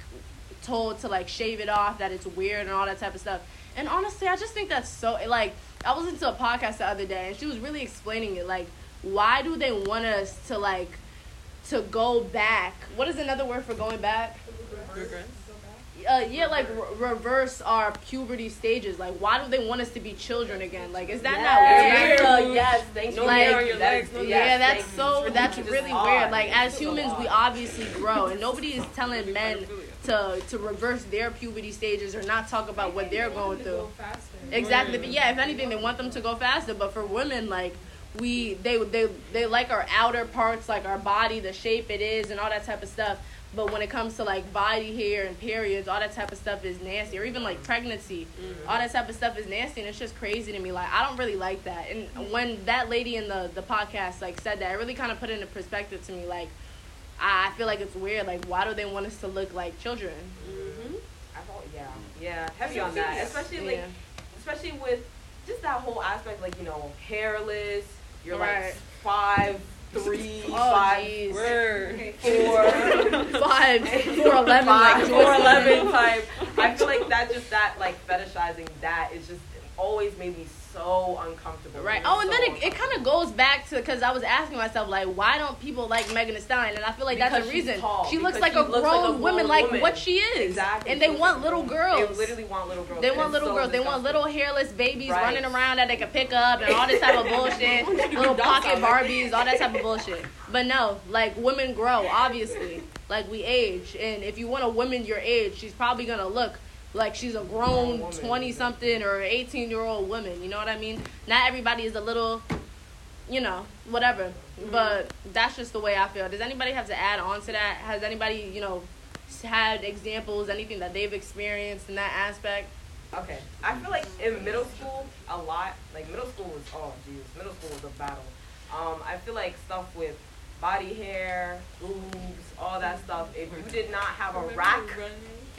told to like shave it off, that it's weird and all that type of stuff. And honestly, I just think that's so like I was into a podcast the other day and she was really explaining it like why do they want us to like to go back? What is another word for going back? Uh, yeah, like re- reverse our puberty stages. Like, why do they want us to be children again? Like, is that Yes. not weird? Yes, thanks No for hair on your legs, is- no yes, yeah, that's so you. that's It's really odd. weird. Like as humans, we obviously grow, and nobody is telling men to to reverse their puberty stages or not talk about what they're going through. Exactly, but yeah, if anything, they want them to go faster. But for women, like we, they they they like our outer parts, like our body, the shape it is, and all that type of stuff. But when it comes to like body hair and periods, all that type of stuff is nasty, or even like pregnancy, all that type of stuff is nasty, and it's just crazy to me. Like I don't really like that. And when that lady in the the podcast like said that, it really kind of put it into perspective to me. Like I I feel like it's weird. Like why do they want us to look like children? Mm-hmm. I thought, yeah, yeah, heavy on that, especially like, Yeah. especially with just that whole aspect, like you know, hairless. You're Right. like five, three, Oh, five. Word. four, Five, four eleven, like five, Joyce four eleven type. I feel like that just that like fetishizing that is just always made me so uncomfortable. Right. Oh, and so then it, it kind of goes back to because I was asking myself like, why don't people like Megan Thee Stallion? And I feel like that's Because the she's reason. tall. She looks like, she a, looks grown like a woman, grown like what she is. Exactly. And they She want little girls. They literally want little girls. They want little so girls. They want little hairless babies Right. running around that they can pick up and all this type of bullshit. little pocket Barbies, all that type of bullshit. But no, like women grow, obviously. Like we age, and if you want a woman your age, she's probably gonna look like she's a grown Grown twenty something or eighteen year old woman. You know what I mean? Not everybody is a little, you know, whatever. Mm-hmm. But that's just the way I feel. Does anybody have to add on to that? Has anybody, you know, had examples, anything that they've experienced in that aspect? Okay, I feel like in middle school, a lot, like middle school was, oh jeez, middle school was a battle. Um, I feel like stuff with body hair, boobs, all that stuff, if you did not have a rack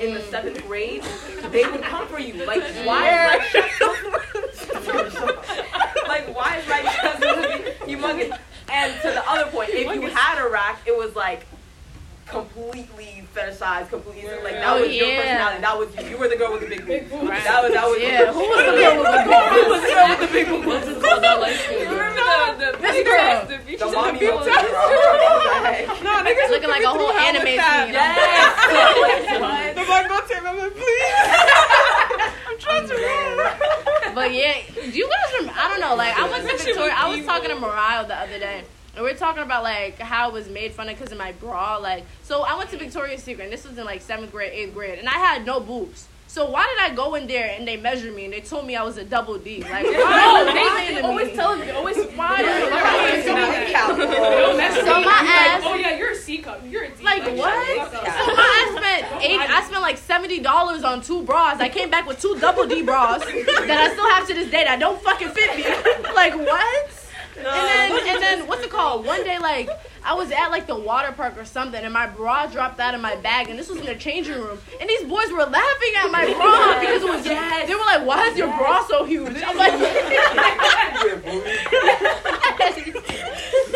in the seventh mm. grade, they would come for you. Like, mm. why is Like, why is right humongous? And to the other point, if you had a rack, it was like, completely fetishized, completely like that Oh, was your personality. That was you. You were the girl with the big boobs. Right. That was that was Yeah, who was the girl with the big Who was the girl with the big boobs? What's this called? That light skin. Remember the, the This girl. the features The mommy the girl. No, niggas Looking like a whole anime scene. Yes. The black girl take my please. I'm trying to run. But yeah, do you guys remember? I don't know. Like I went to Victoria. I was talking to Mariah the other day, and we are talking about like how it was made fun of because of my bra. Like, so I went to mm. Victoria's Secret, and this was in like seventh grade, eighth grade, and I had no boobs. So why did I go in there and they measured me and they told me I was a double D? Like, why No, they, they always tell you, always Why are you They're lying to always me? saying that. Oh, So my You're like, oh yeah, you're a C cup. You're a D. Like shut what? the So fuck up. I spent eight. I spent like seventy dollars on two bras. I came back with two double D bras that I still have to this day that don't fucking fit me. Like what? And then and then what's it called? One day like I was at like the water park or something, and my bra dropped out of my bag, and this was in the changing room, and these boys were laughing at my bra because it was. They were like, "Why is your bra so huge?" I'm like,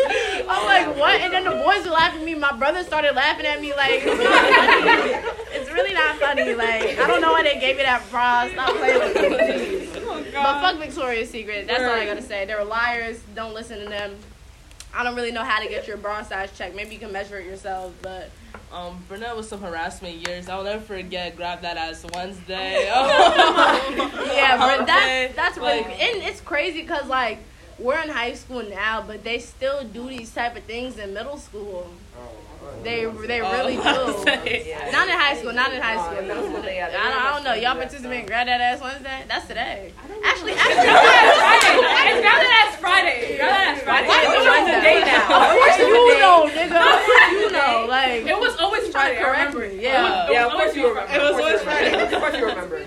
I'm like, what? And then the boys were laughing at me. My brother started laughing at me like, it's not funny. It's really not funny. Like, I don't know why they gave me that bra. Stop playing with me. But fuck Victoria's Secret. That's all I gotta say. They're liars. Don't listen to them. I don't really know how to get your bra size checked. Maybe you can measure it yourself, but Um, Burnett was some harassment years. I'll never forget. Grab that ass Wednesday. Oh. yeah, but Okay. that's that's really Like- and it's crazy because like we're in high school now, but they still do these type of things in middle school. They they really Oh, do. Yeah. Not in high school. Not in high school. in middle I don't, I don't know. Y'all participate in stuff. Grab That Ass Wednesday? That's today. Actually, actually, grab that ass Friday. Grab that ass Friday. Why Don't you the day now. Of course you know, nigga. Of course you know. Like, It was always Friday. to correct remember. me. Yeah. Yeah, of course you remember. It was always you remember. Of course you remember.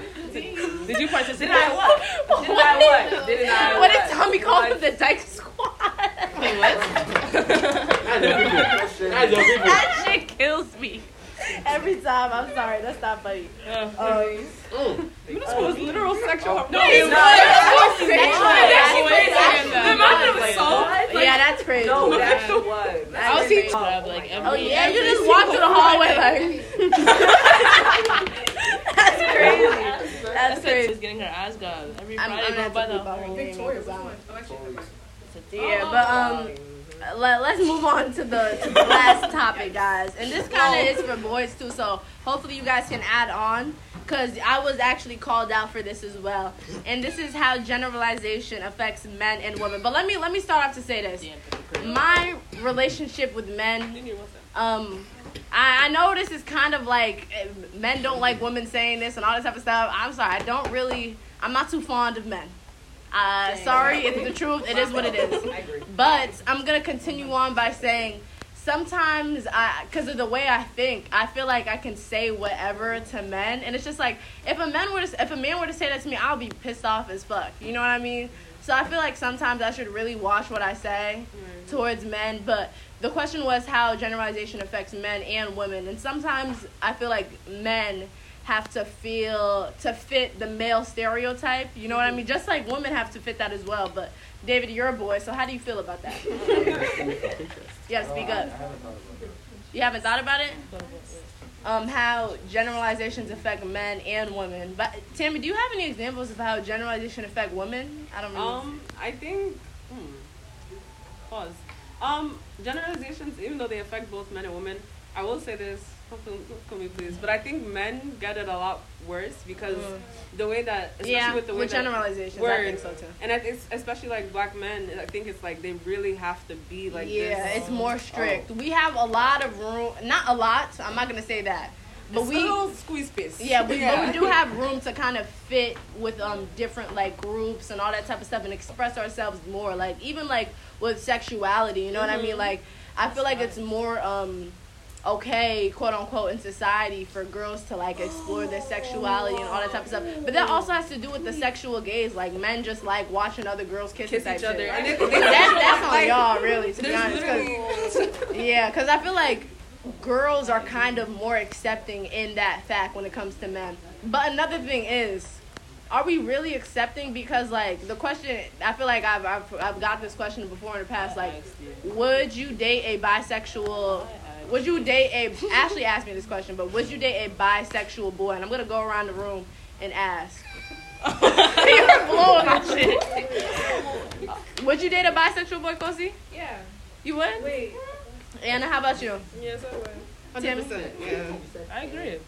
Did you participate? Did I what? Did I what? Did I What what? did Tommy call What? The Dyke Squad. Wait, what? That's your people. That's that shit kills me. Every time. I'm sorry. That's not funny. Uh, Um, Middle school was literal sexual. no, it it's was. not. Sexual That's harassment. way. The amount of assault. yeah, that's crazy. No, that was. That's I'll see. crazy. Grab like every. Oh yeah, you just walk through the hallway like. That's crazy. That's That's it. crazy. She's getting her ass grabbed every I'm, Friday. I'm go gonna by the keep our home. name Victoria, because which I'm- one? Oh, actually, never mind. Yeah, but um, let, let's move on to the to the last topic, guys. And this kind of is for boys too, so hopefully you guys can add on because I was actually called out for this as well. And this is how generalization affects men and women. But let me let me start off to say this: my relationship with men, um. I, I know this is kind of like eh, men don't like women saying this and all this type of stuff. I'm sorry, I don't really. I'm not too fond of men. Uh, sorry, it's the truth. It is what it is. But I'm gonna continue on by saying sometimes I, because of the way I think, I feel like I can say whatever to men, and it's just like if a man were to, if a man were to say that to me, I'll be pissed off as fuck. You know what I mean? So I feel like sometimes I should really watch what I say towards men. But the question was how generalization affects men and women, and sometimes I feel like men have to feel to fit the male stereotype. You know what I mean? Just like women have to fit that as well. But David, you're a boy, so how do you feel about that? Yeah, speak up. I haven't thought about that. You haven't thought about it? Um, how generalizations affect men and women. But Tammy, do you have any examples of how generalization affect women? I don't know. Um, I think. Hmm, pause. Um, generalizations, even though they affect both men and women, I will say this. Don't kill, don't kill me, please. But I think men get it a lot worse because the way that, especially yeah, with the way with that, generalizations, I think so too. and I think especially like black men, I think it's like they really have to be like yeah, this. it's more strict. We have a lot of room. Not a lot. I'm not gonna say that. But It's we a little squeeze space. Yeah, we, but we do have room to kind of fit with um different like groups and all that type of stuff and express ourselves more. Like even like with sexuality, you know what I mean? Like I feel like it's more um okay, quote unquote, in society for girls to like explore their sexuality and all that type of stuff. But that also has to do with the sexual gaze. Like men just like watching other girls kiss, kiss each other, and That, that's on like, y'all, really, to be honest. 'cause- yeah, because I feel like girls are kind of more accepting in that fact when it comes to men. But another thing is, are we really accepting? Because like the question, I feel like I've I've, I've got this question before in the past. Like, would you date a bisexual? Would you date a? Ashley asked me this question, but would you date a bisexual boy? And I'm gonna go around the room and ask. You're blowing my shit. Would you date a bisexual boy, Kosi? Yeah. You would? Wait. Anna, how about you? Yes, I would. Tim? I agree.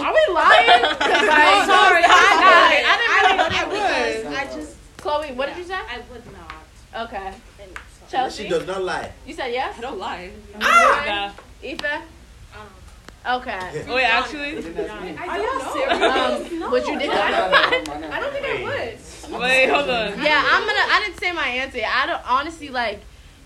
Are we lying? 'Cause I, sorry, I lied. would. I didn't really I know would. I just. Chloe, what did you say? I would not. Okay. And so- Chelsea, She does not lie. you said yes. I don't lie. Ah! Ife. Um, Okay. Wait, actually, But then that's me. Are y'all serious? Um, would you date? I don't think I would. wait, hold on. Yeah, I'm gonna. I didn't say my answer. I don't honestly like.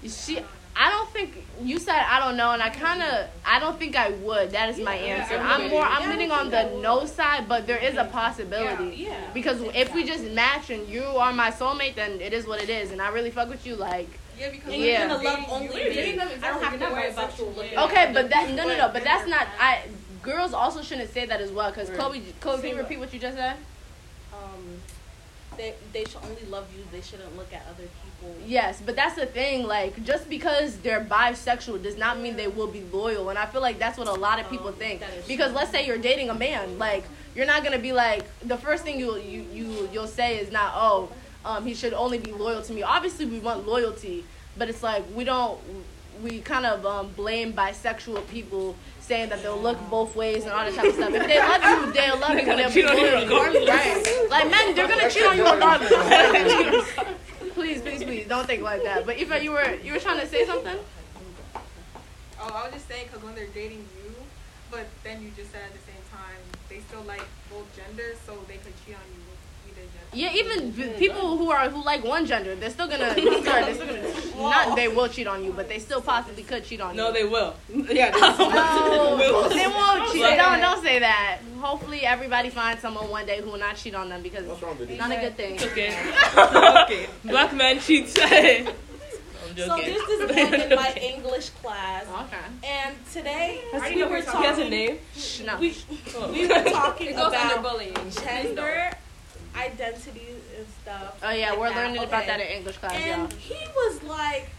She. I don't think you said I don't know, and I kind of. I don't think I would. That is my answer. I'm more. I'm leaning on the no side, but there is a possibility. Yeah. Because if we just match and you are my soulmate, then it is what it is, and I really fuck with you. Like, Yeah, because and Yeah. you're gonna love only you're me. dating I don't have to you're not worry about you looking. yeah. okay, but that no, no, no, but that's not. I girls also shouldn't say that as well. Because Chloe, Chloe, can you repeat what you just said? Um, they they should only love you. They shouldn't look at other people. Yes, but that's the thing. Like, just because they're bisexual does not mean they will be loyal, and I feel like that's what a lot of people Um, think. Because true. let's say you're dating a man, like you're not gonna be like the first thing you you you you'll say is not oh um he should only be loyal to me. Obviously, we want loyalty, but it's like we don't we kind of um blame bisexual people saying that they'll look both ways and all that type of stuff. If they love you, they'll love you and they'll be cheat on you loyal. you. regardless. Right? Like men, they're gonna cheat on you regardless. please, please, please, don't think like that. But Eva, you were you were trying to say something? Oh, I was just saying because when they're dating you, but then you just said at the same time they still like both genders, so they could cheat on you. Yeah, even people who are who like one gender, they're still gonna, sorry, they're still gonna not they will cheat on you, but they still possibly could cheat on you. No, they will. Yeah, No, they oh, won't cheat. Don't don't say that. Hopefully, everybody finds someone one day who will not cheat on them because What's wrong with it's not a good thing. Okay. okay. Black man cheats. I'm So joking. there's this woman in my English class, Okay. and today already we were who you're He has a talking. name. Shh, no. We, oh. we were talking It goes about bullying. gender identities and stuff. Oh yeah, like we're that. learning about that in English class, y'all. And he was like,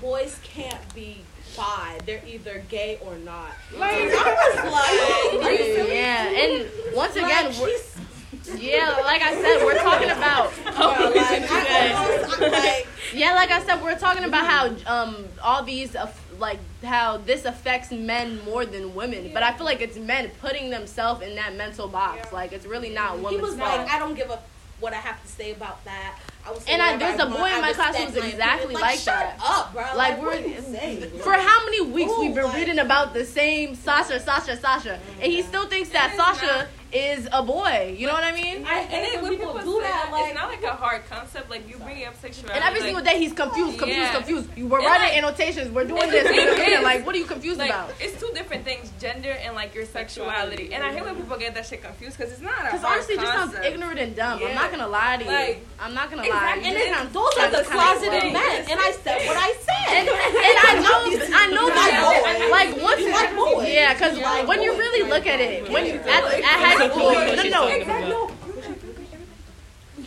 boys can't be bi. They're either gay or not. Like, I was like, are you serious? Yeah, and once again, Like, we're, yeah, like I said, we're talking about. like, I almost, I'm like, Yeah, like I said, we're talking about how um all these aff- like how this affects men more than women, but I feel like it's men putting themselves in that mental box. Like it's really not He women's was fault. like, I don't give a what I have to say about that. I say And I- there's a want. boy in my class who's exactly opinion." like shut that. up, bro. Like, Like, we're what are you saying? for how many weeks Ooh, we've been like- reading about the same Sasha, Sasha, Sasha, and he still thinks that Sasha is a boy. You know what I mean? I And hate then when when people people do that. that, Like, it's not like a hard concept. Like you bring up sexuality. And every like, single day he's confused, confused, Yeah. confused. You- We're And writing like- annotations. We're doing this. We're doing that. Like, what are you confused like about? it's two different things: gender and like your sexuality. And I hate when people get that shit confused because it's not a Because hard honestly, it just sounds ignorant and dumb. I'm not gonna lie to you. Like- I'm not gonna lie. Exactly. You and just then sound- those are the closeted slow. men, and I said what I said. And, and I know, I know that. like once, You like yeah, because when you really look at it, when you at, at high school, no, no, no.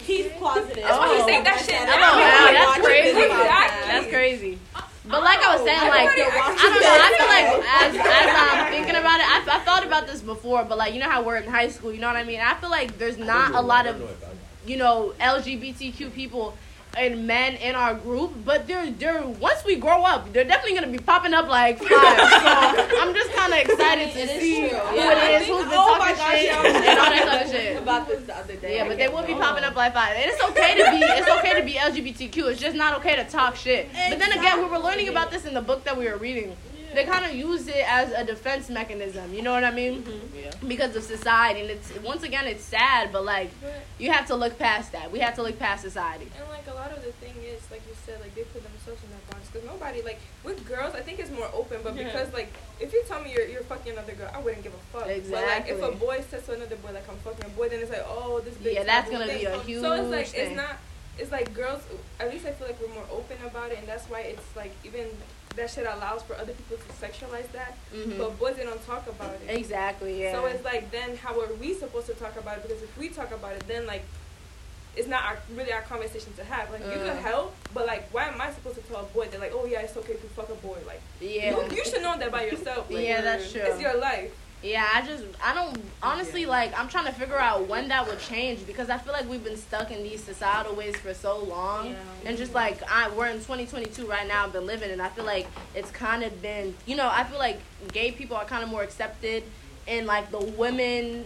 He's closeted. That's oh. why he's saying that shit Oh, now. wow, that's crazy. this. That's crazy. But like I was saying, I like I don't know. I feel like as as I'm thinking about it, I, I thought about this before. But like you know how we're in high school, you know what I mean. I feel like there's not a lot of you know LGBTQ people and men in our group, but they're they're once we grow up, they're definitely gonna be popping up like flies. So I'm just kind of excited to It is see true. who Yeah, it is, who's been oh my talking gosh, shit, yeah, I was and all that type of shit. about this the other day. Yeah, but they will be oh. popping up like fire. And it's okay to be it's okay to be LGBTQ. It's just not okay to talk shit. But then again, we were learning about this in the book that we were reading. They kind of use it as a defense mechanism. You know what I mean? Mm-hmm. Yeah. Because of society, and it's once again it's sad, but like you have to look past that. We have to look past society. And like a lot of the thing is, like you said, like they put themselves in that box because nobody like with girls. I think it's more open, but Yeah. because like if you tell me you're you're fucking another girl, I wouldn't give a fuck. But like if a boy says to another boy like I'm fucking a boy, then it's like oh this big Yeah, that's gonna be thing. a huge So it's like thing. it's not. It's like girls. At least I feel like we're more open about it, and that's why it's like even that shit allows for other people to sexualize that, Mhm. but boys they don't talk about it. Exactly. Yeah. So it's like then how are we supposed to talk about it? Because if we talk about it, then like it's not our, really our conversation to have. Like you Uh. can help, but like why am I supposed to tell a boy that like oh yeah it's okay to fuck a boy? Like yeah. you, you should know that by yourself. Like, Yeah, that's true. It's your life. Yeah, I just I don't honestly like I'm trying to figure out when that would change because I feel like we've been stuck in these societal ways for so long. Yeah. And just like I we're in 2022 right now, I've been living and I feel like it's kind of been, you know, I feel like gay people are kind of more accepted in like the women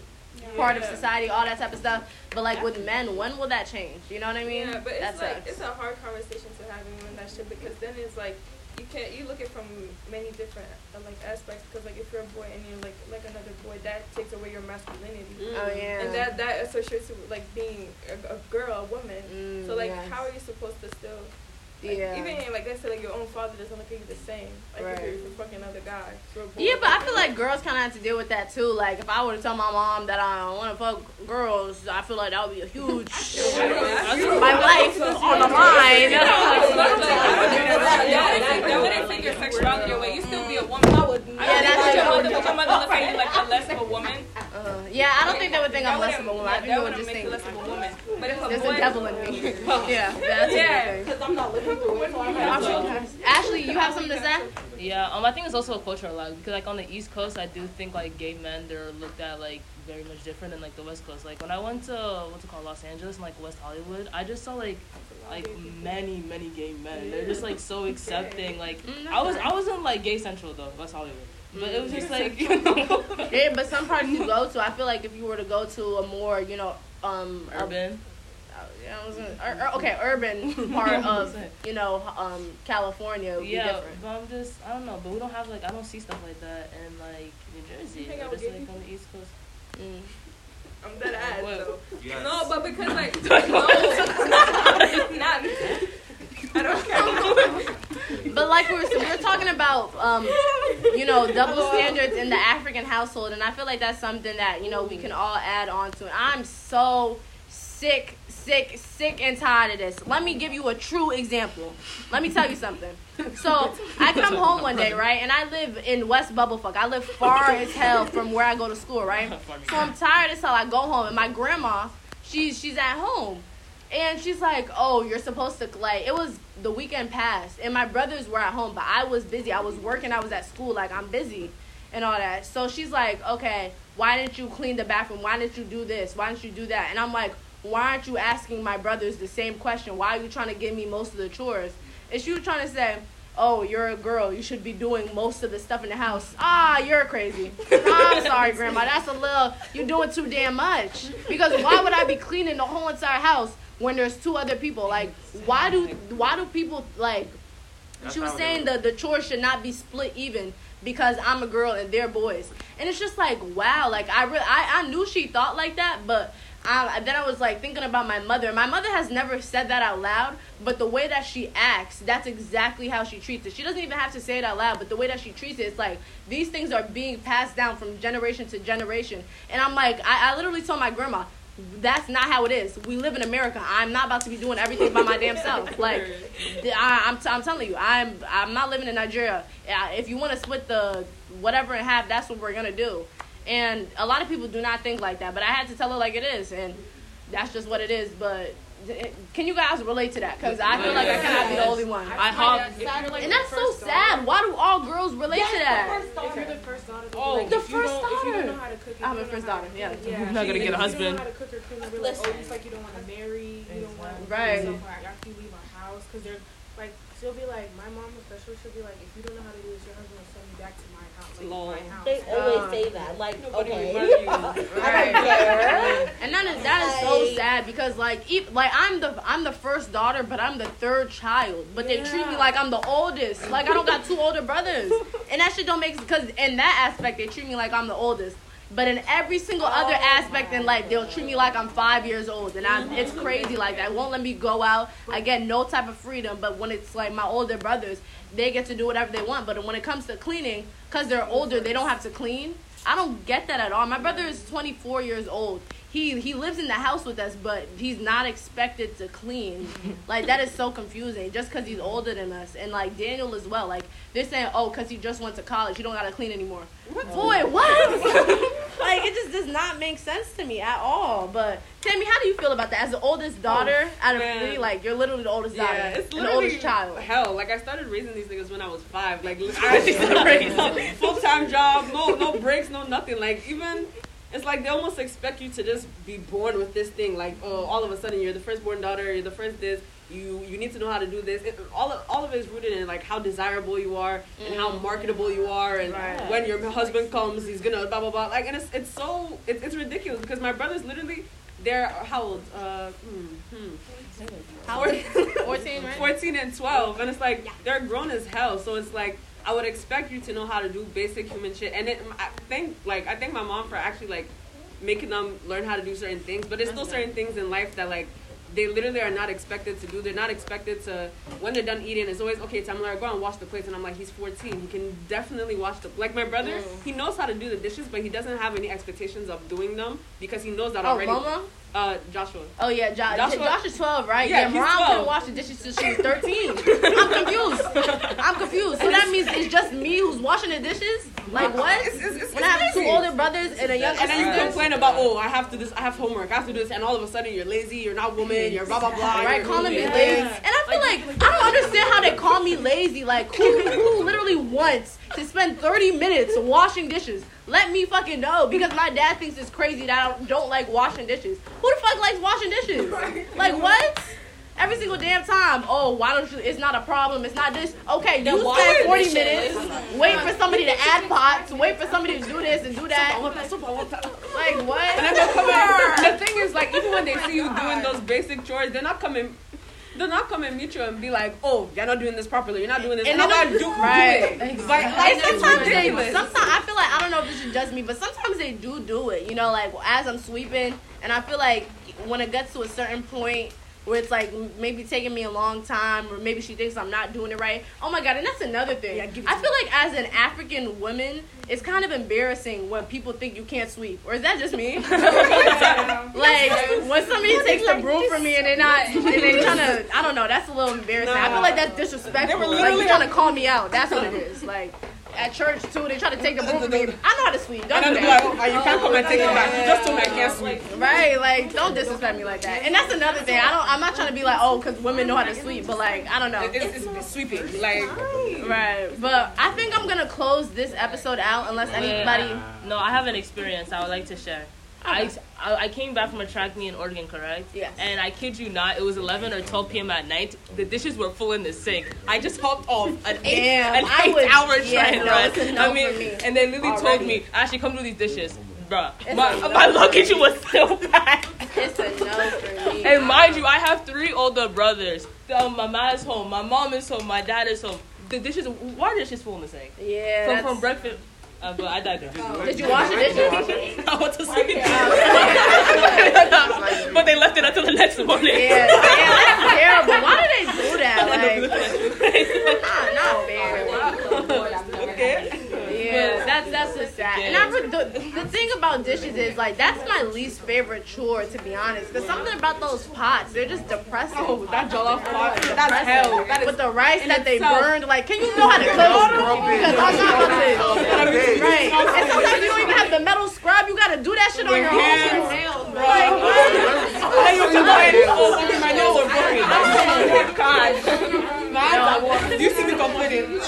part of society, all that type of stuff. But like with men, when will that change? You know what I mean? Yeah, but that it's like sucks. it's a hard conversation to have even that shit because then it's like you can't you look at it from many different uh, like aspects because like if you're a boy and you're like like another boy that takes away your masculinity. oh yeah. And that that associates with like being a, a girl, a woman. Mm, so like, yes. how are you supposed to still? Like, yeah. Even like I said, like your own father doesn't look at you the same. Like Right. if you're, if you're fucking another guy. boy, Yeah, but I feel like girls kind of have to deal with that too. Like, if I were to tell my mom that I want to fuck girls, I feel like that would be a huge my life on the line. That wouldn't take your sexuality away. You still be a woman. I would Yeah, that's Would your true. mother, would your mother look at you like a less of a woman? Uh, yeah, I don't think they would think I'm less of a woman. I think they that would wouldn't just make think you less of a woman. But if a there's boy, a devil in me. yeah, that's Yeah. a good thing. because I'm not living through it. So I'm not Ashley, you have something to say? Yeah, um, I think it's also a cultural lag because like on the East Coast, I do think like gay men they're looked at like very much different than like the West Coast. Like when I went to what's it called Los Angeles and like West Hollywood, I just saw like like many many gay men. They're just like so accepting. Like Mm, I was I wasn't like gay central though West Hollywood, but it was just like you know Yeah, but some parts you go to, I feel like if you were to go to a more, you know, um, urban. Yeah, I was gonna, ur- ur- okay, urban part of, you know, um, California would be Yeah, different. but I'm just I don't know, but we don't have like I don't see stuff like that in like New Jersey. hang out Or with just like people? on the East Coast. Mm. I'm dead ass What? though. Yes. No, but because like no, not. I don't care. But like we were, we were talking about, um, you know, double standards in the African household, and I feel like that's something that you know we can all add on to. And I'm so sick, sick, sick and tired of this. Let me give you a true example. Let me tell you something. So I come home one day, right, and I live in West Bubblefuck. I live far as hell from where I go to school, right. So I'm tired as hell. I go home, and my grandma, she's she's at home. And she's like, "Oh, you're supposed to like." It was the weekend passed, and my brothers were at home, but I was busy. I was working. I was at school. Like I'm busy, and all that. So she's like, "Okay, why didn't you clean the bathroom? Why didn't you do this? Why didn't you do that?" And I'm like, why aren't you asking my brothers the same question? Why are you trying to give me most of the chores? And she was trying to say, oh, you're a girl. You should be doing most of the stuff in the house. Ah, you're crazy. I'm sorry, Grandma. That's a little, you're doing too damn much. Because why would I be cleaning the whole entire house when there's two other people? Like, why do, why do people, like, she was saying the, the chores should not be split even because I'm a girl and they're boys. And it's just like, wow, like, I, re- I, I knew she thought like that, but I, then I was like thinking about my mother. My mother has never said that out loud, but the way that she acts, that's exactly how she treats it. She doesn't even have to say it out loud, but the way that she treats it, it's like these things are being passed down from generation to generation. And I'm like, I, I literally told my grandma, that's not how it is. We live in America. I'm not about to be doing everything by my damn self. Like, I, I'm, t- I'm telling you, I'm, I'm not living in Nigeria. Uh, if you want to split the whatever in half, that's what we're gonna do. And a lot of people do not think like that, but I had to tell her like it is, and that's just what it is. But can you guys relate to that? Because I feel like I cannot be the only one. I hop. And that's so sad. Why do all girls relate to that? If you're the first daughter, Oh, like, the first don't- don't daughter. know how to cook, I'm a first daughter, to- yeah. yeah. I'm not gonna get a you husband. don't know how to cook or clean, they'll be like, oh, it's like you don't want to marry, you don't want to Right. do stuff like after you leave our house, because they're like, she'll be like, my mom especially, she'll be like, if you don't know how to do this, your husband will send me back to my house, like Lol. my house. They always say that. Like, Nobody okay. will marry you. I don't care. And that is that is so sad because like e- like I'm the I'm the first daughter, but I'm the third child. But they treat me like I'm the oldest. Like I don't got two older brothers, and that shit don't make because in that aspect they treat me like I'm the oldest. But in every single other oh aspect in life, they'll treat me like I'm five years old, and I, it's mm-hmm. crazy like that. Won't let me go out. I get no type of freedom. But when it's like my older brothers, they get to do whatever they want. But when it comes to cleaning, because they're older, they don't have to clean. I don't get that at all. My brother is 24 years old. He he lives in the house with us, but he's not expected to clean. like that is so confusing. Just because he's older than us, and like Daniel as well. Like they're saying, oh, because he just went to college, you don't gotta clean anymore. Boy, what? like it just does not make sense to me at all. But Tammy, how do you feel about that? As the oldest oh, daughter out of man. three, like you're literally the oldest daughter Yeah, it's and the literally oldest child. hell. Like I started raising these niggas when I was five. Like I full time job, no no breaks, no nothing. Like even it's like they almost expect you to just be born with this thing. Like oh, all of a sudden you're the firstborn daughter, you're the first this. You you need to know how to do this. It, all of, all of it is rooted in like how desirable you are and how marketable you are, and Right. when your husband comes, he's gonna blah blah blah. Like and it's it's so it's it's ridiculous because my brothers literally. They're how old? Uh, hmm, hmm. How old? 14, right? 14 and 12 and it's like they're grown as hell so it's like i would expect you to know how to do basic human shit. And it, i think like i thank my mom for actually like making them learn how to do certain things. But there's still certain things in life that like they literally are not expected to do. They're not expected to when they're done eating it's always okay tamara go and wash the plates. And i'm like he's 14 he can definitely wash the like my brother oh. he knows how to do the dishes but he doesn't have any expectations of doing them because he knows that Oh, already Mama? Uh joshua Oh yeah, Josh. Joshua- Josh is twelve, right? Yeah, Yeah, he's Mom 12. couldn't wash the dishes till she was thirteen. I'm confused. I'm confused. So that means it's just me who's washing the dishes? Like what? It's- it's- it's- when it's I have two older brothers and a younger And then you complain about, oh, I have to this, I have homework, I have to do this, and all of a sudden you're lazy, you're not woman, you're blah blah blah. Right, calling me this. lazy, and I feel like I don't understand how they call me lazy. Like who, who literally wants to spend thirty minutes washing dishes? Let me fucking know because my dad thinks it's crazy that I don't like washing dishes. Who the fuck likes washing dishes? Like what? Every single damn time. Oh, why don't you? It's not a problem. It's not this. Okay, you spend forty dishes. minutes. Wait for somebody to add pots. Wait for somebody to do this and do that. Like what? And then they'll. The thing is, like, even when they see you doing those basic chores, they're not coming. They're not come and meet you and be like, "Oh, you're not doing this properly. You're not doing this." And And, they I'm don't- like, do, right. do it. Exactly. Like, Like sometimes they, ridiculous. sometimes I feel like I don't know if this is just me, but sometimes they do do it. You know, like as I'm sweeping, and I feel like when it gets to a certain point where it's like maybe taking me a long time, or maybe she thinks I'm not doing it right. Oh my god, and that's another thing. I feel like as an African woman, it's kind of embarrassing when people think you can't sweep, or is that just me? like when somebody takes the broom from me and they're not, and they're trying to, I don't know, that's a little embarrassing. I feel like that's disrespectful. They were like you're trying to call me out. That's what it is. Like at church too, they try to take the broom from me. I know how to sweep. Don't And do that. like, oh, you can't come and take it back. You just told me I can't sweep. Right, like don't disrespect me like that. And that's another thing. I don't. I'm not trying to be like, oh, because women know how to sweep, but like I don't know. It- It's, it's sweeping. Like, Right, but I think I'm gonna close this episode out unless anybody. No, I have an experience I would like to share. I, I I came back from a track meet in Oregon, correct? Yes. And I kid you not, it was 11 or 12 p.m. at night. The dishes were full in the sink. I just hopped off an eight, Damn, an I eight would- hour yeah, train no, ride. no I mean, me. and they literally told me, Ashley, come do these dishes. Bruh, It's my, no. my luggage was still packed. It's a no for me. And mind you, I have three older brothers. Um, my mom is home, my mom is home, my dad is home. The dishes, why are dishes full in the sink? yeah. From, from breakfast. Uh, but I digress. Did you wash the dishes? I went to sleep. but they left it until the next morning. Yeah, damn, that's terrible. Why do they do that? Like, not, not fair. okay. Yeah, that's that's just sad. And I re- the, the thing about dishes is like that's my least favorite chore to be honest. Cause something about those pots, they're just depressing. Oh, that jollof pot, that's hell. That is With the rice that they itself. burned, like, can you know how to cook? Because I'm not about to. Right. And sometimes you don't even have the metal scrub. You gotta do that shit on your own. Like, I used to buy it. Oh, my nails are broken. Oh, God. Man, you see me complaining.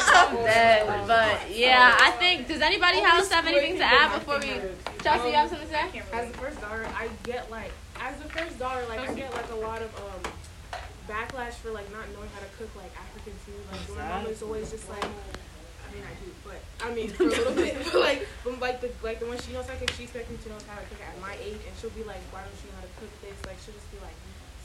But yeah, I think. Does anybody else have anything to add before we? Chelsea, you have something to say? As the first daughter, I get like, as the first daughter, like I get like a lot of um backlash for like not knowing how to cook like African food. Like my mom is always just like, I mean I do, but I mean for a little bit, but like, but like the like the one she knows how to cook, she expects me to know how to cook at my age, and she'll be like, why don't you know how to cook this? Like she'll just be like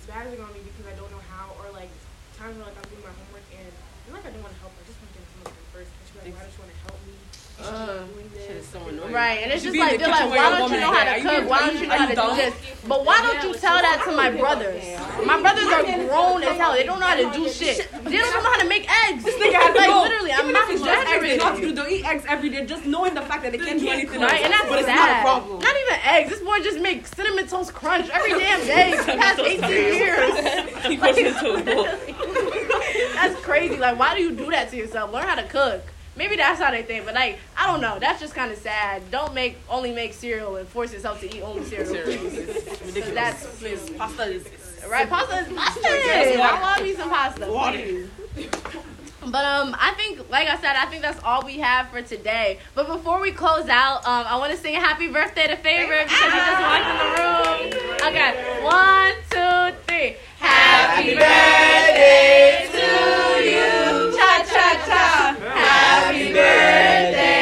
spazzing on me because I don't know how, or like times where like I'm doing my homework and I'm like I don't want to help I just want to get some of first. And she'll be like, why don't you want to help me? Uh, be doing Shit is so annoying. Right, and it's You just like they're like, why don't you know how to cook? Why don't you- you know how to do this? But why don't you tell that to my brothers? My brothers are grown as hell. They don't know how to do shit. They don't know how to make eggs. This nigga has like literally, I'm not if it's just eggs, they exaggerating. know how to do. They'll eat eggs every day, just knowing the fact that they can't do anything Right, and that's but it's not a problem. Not even eggs. This boy just makes cinnamon toast crunch every damn day for the past 18 years. He pushed into a bowl. That's crazy. Like, why do you do that to yourself? Learn how to cook. Maybe that's how they think, but like, I don't know. That's just kind of sad. Don't make only make cereal and force yourself to eat only cereal. Please. That's Pasta is. right. Pasta is pasta. I love me some pasta. Please. But um, I think, like I said, I think that's all we have for today. But before we close out, um, I want to sing a happy birthday to Favorite because he just walked in the room. Okay, one, two, three. Happy birthday to you, cha cha cha. Happy birthday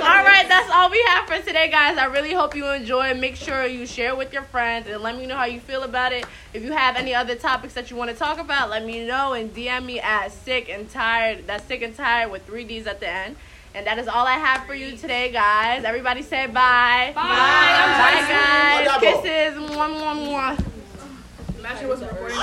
All right, that's all we have for today, guys. I really hope you enjoy. Make sure you share with your friends and let me know how you feel about it. If you have any other topics that you want to talk about, let me know and DM me at sick and tired. That's sick and tired with three D's at the end. And that is all I have for you today, guys. Everybody say bye. Bye. Bye, guys. Kisses. Mwah, mwah, mwah. Imagine it wasn't recording.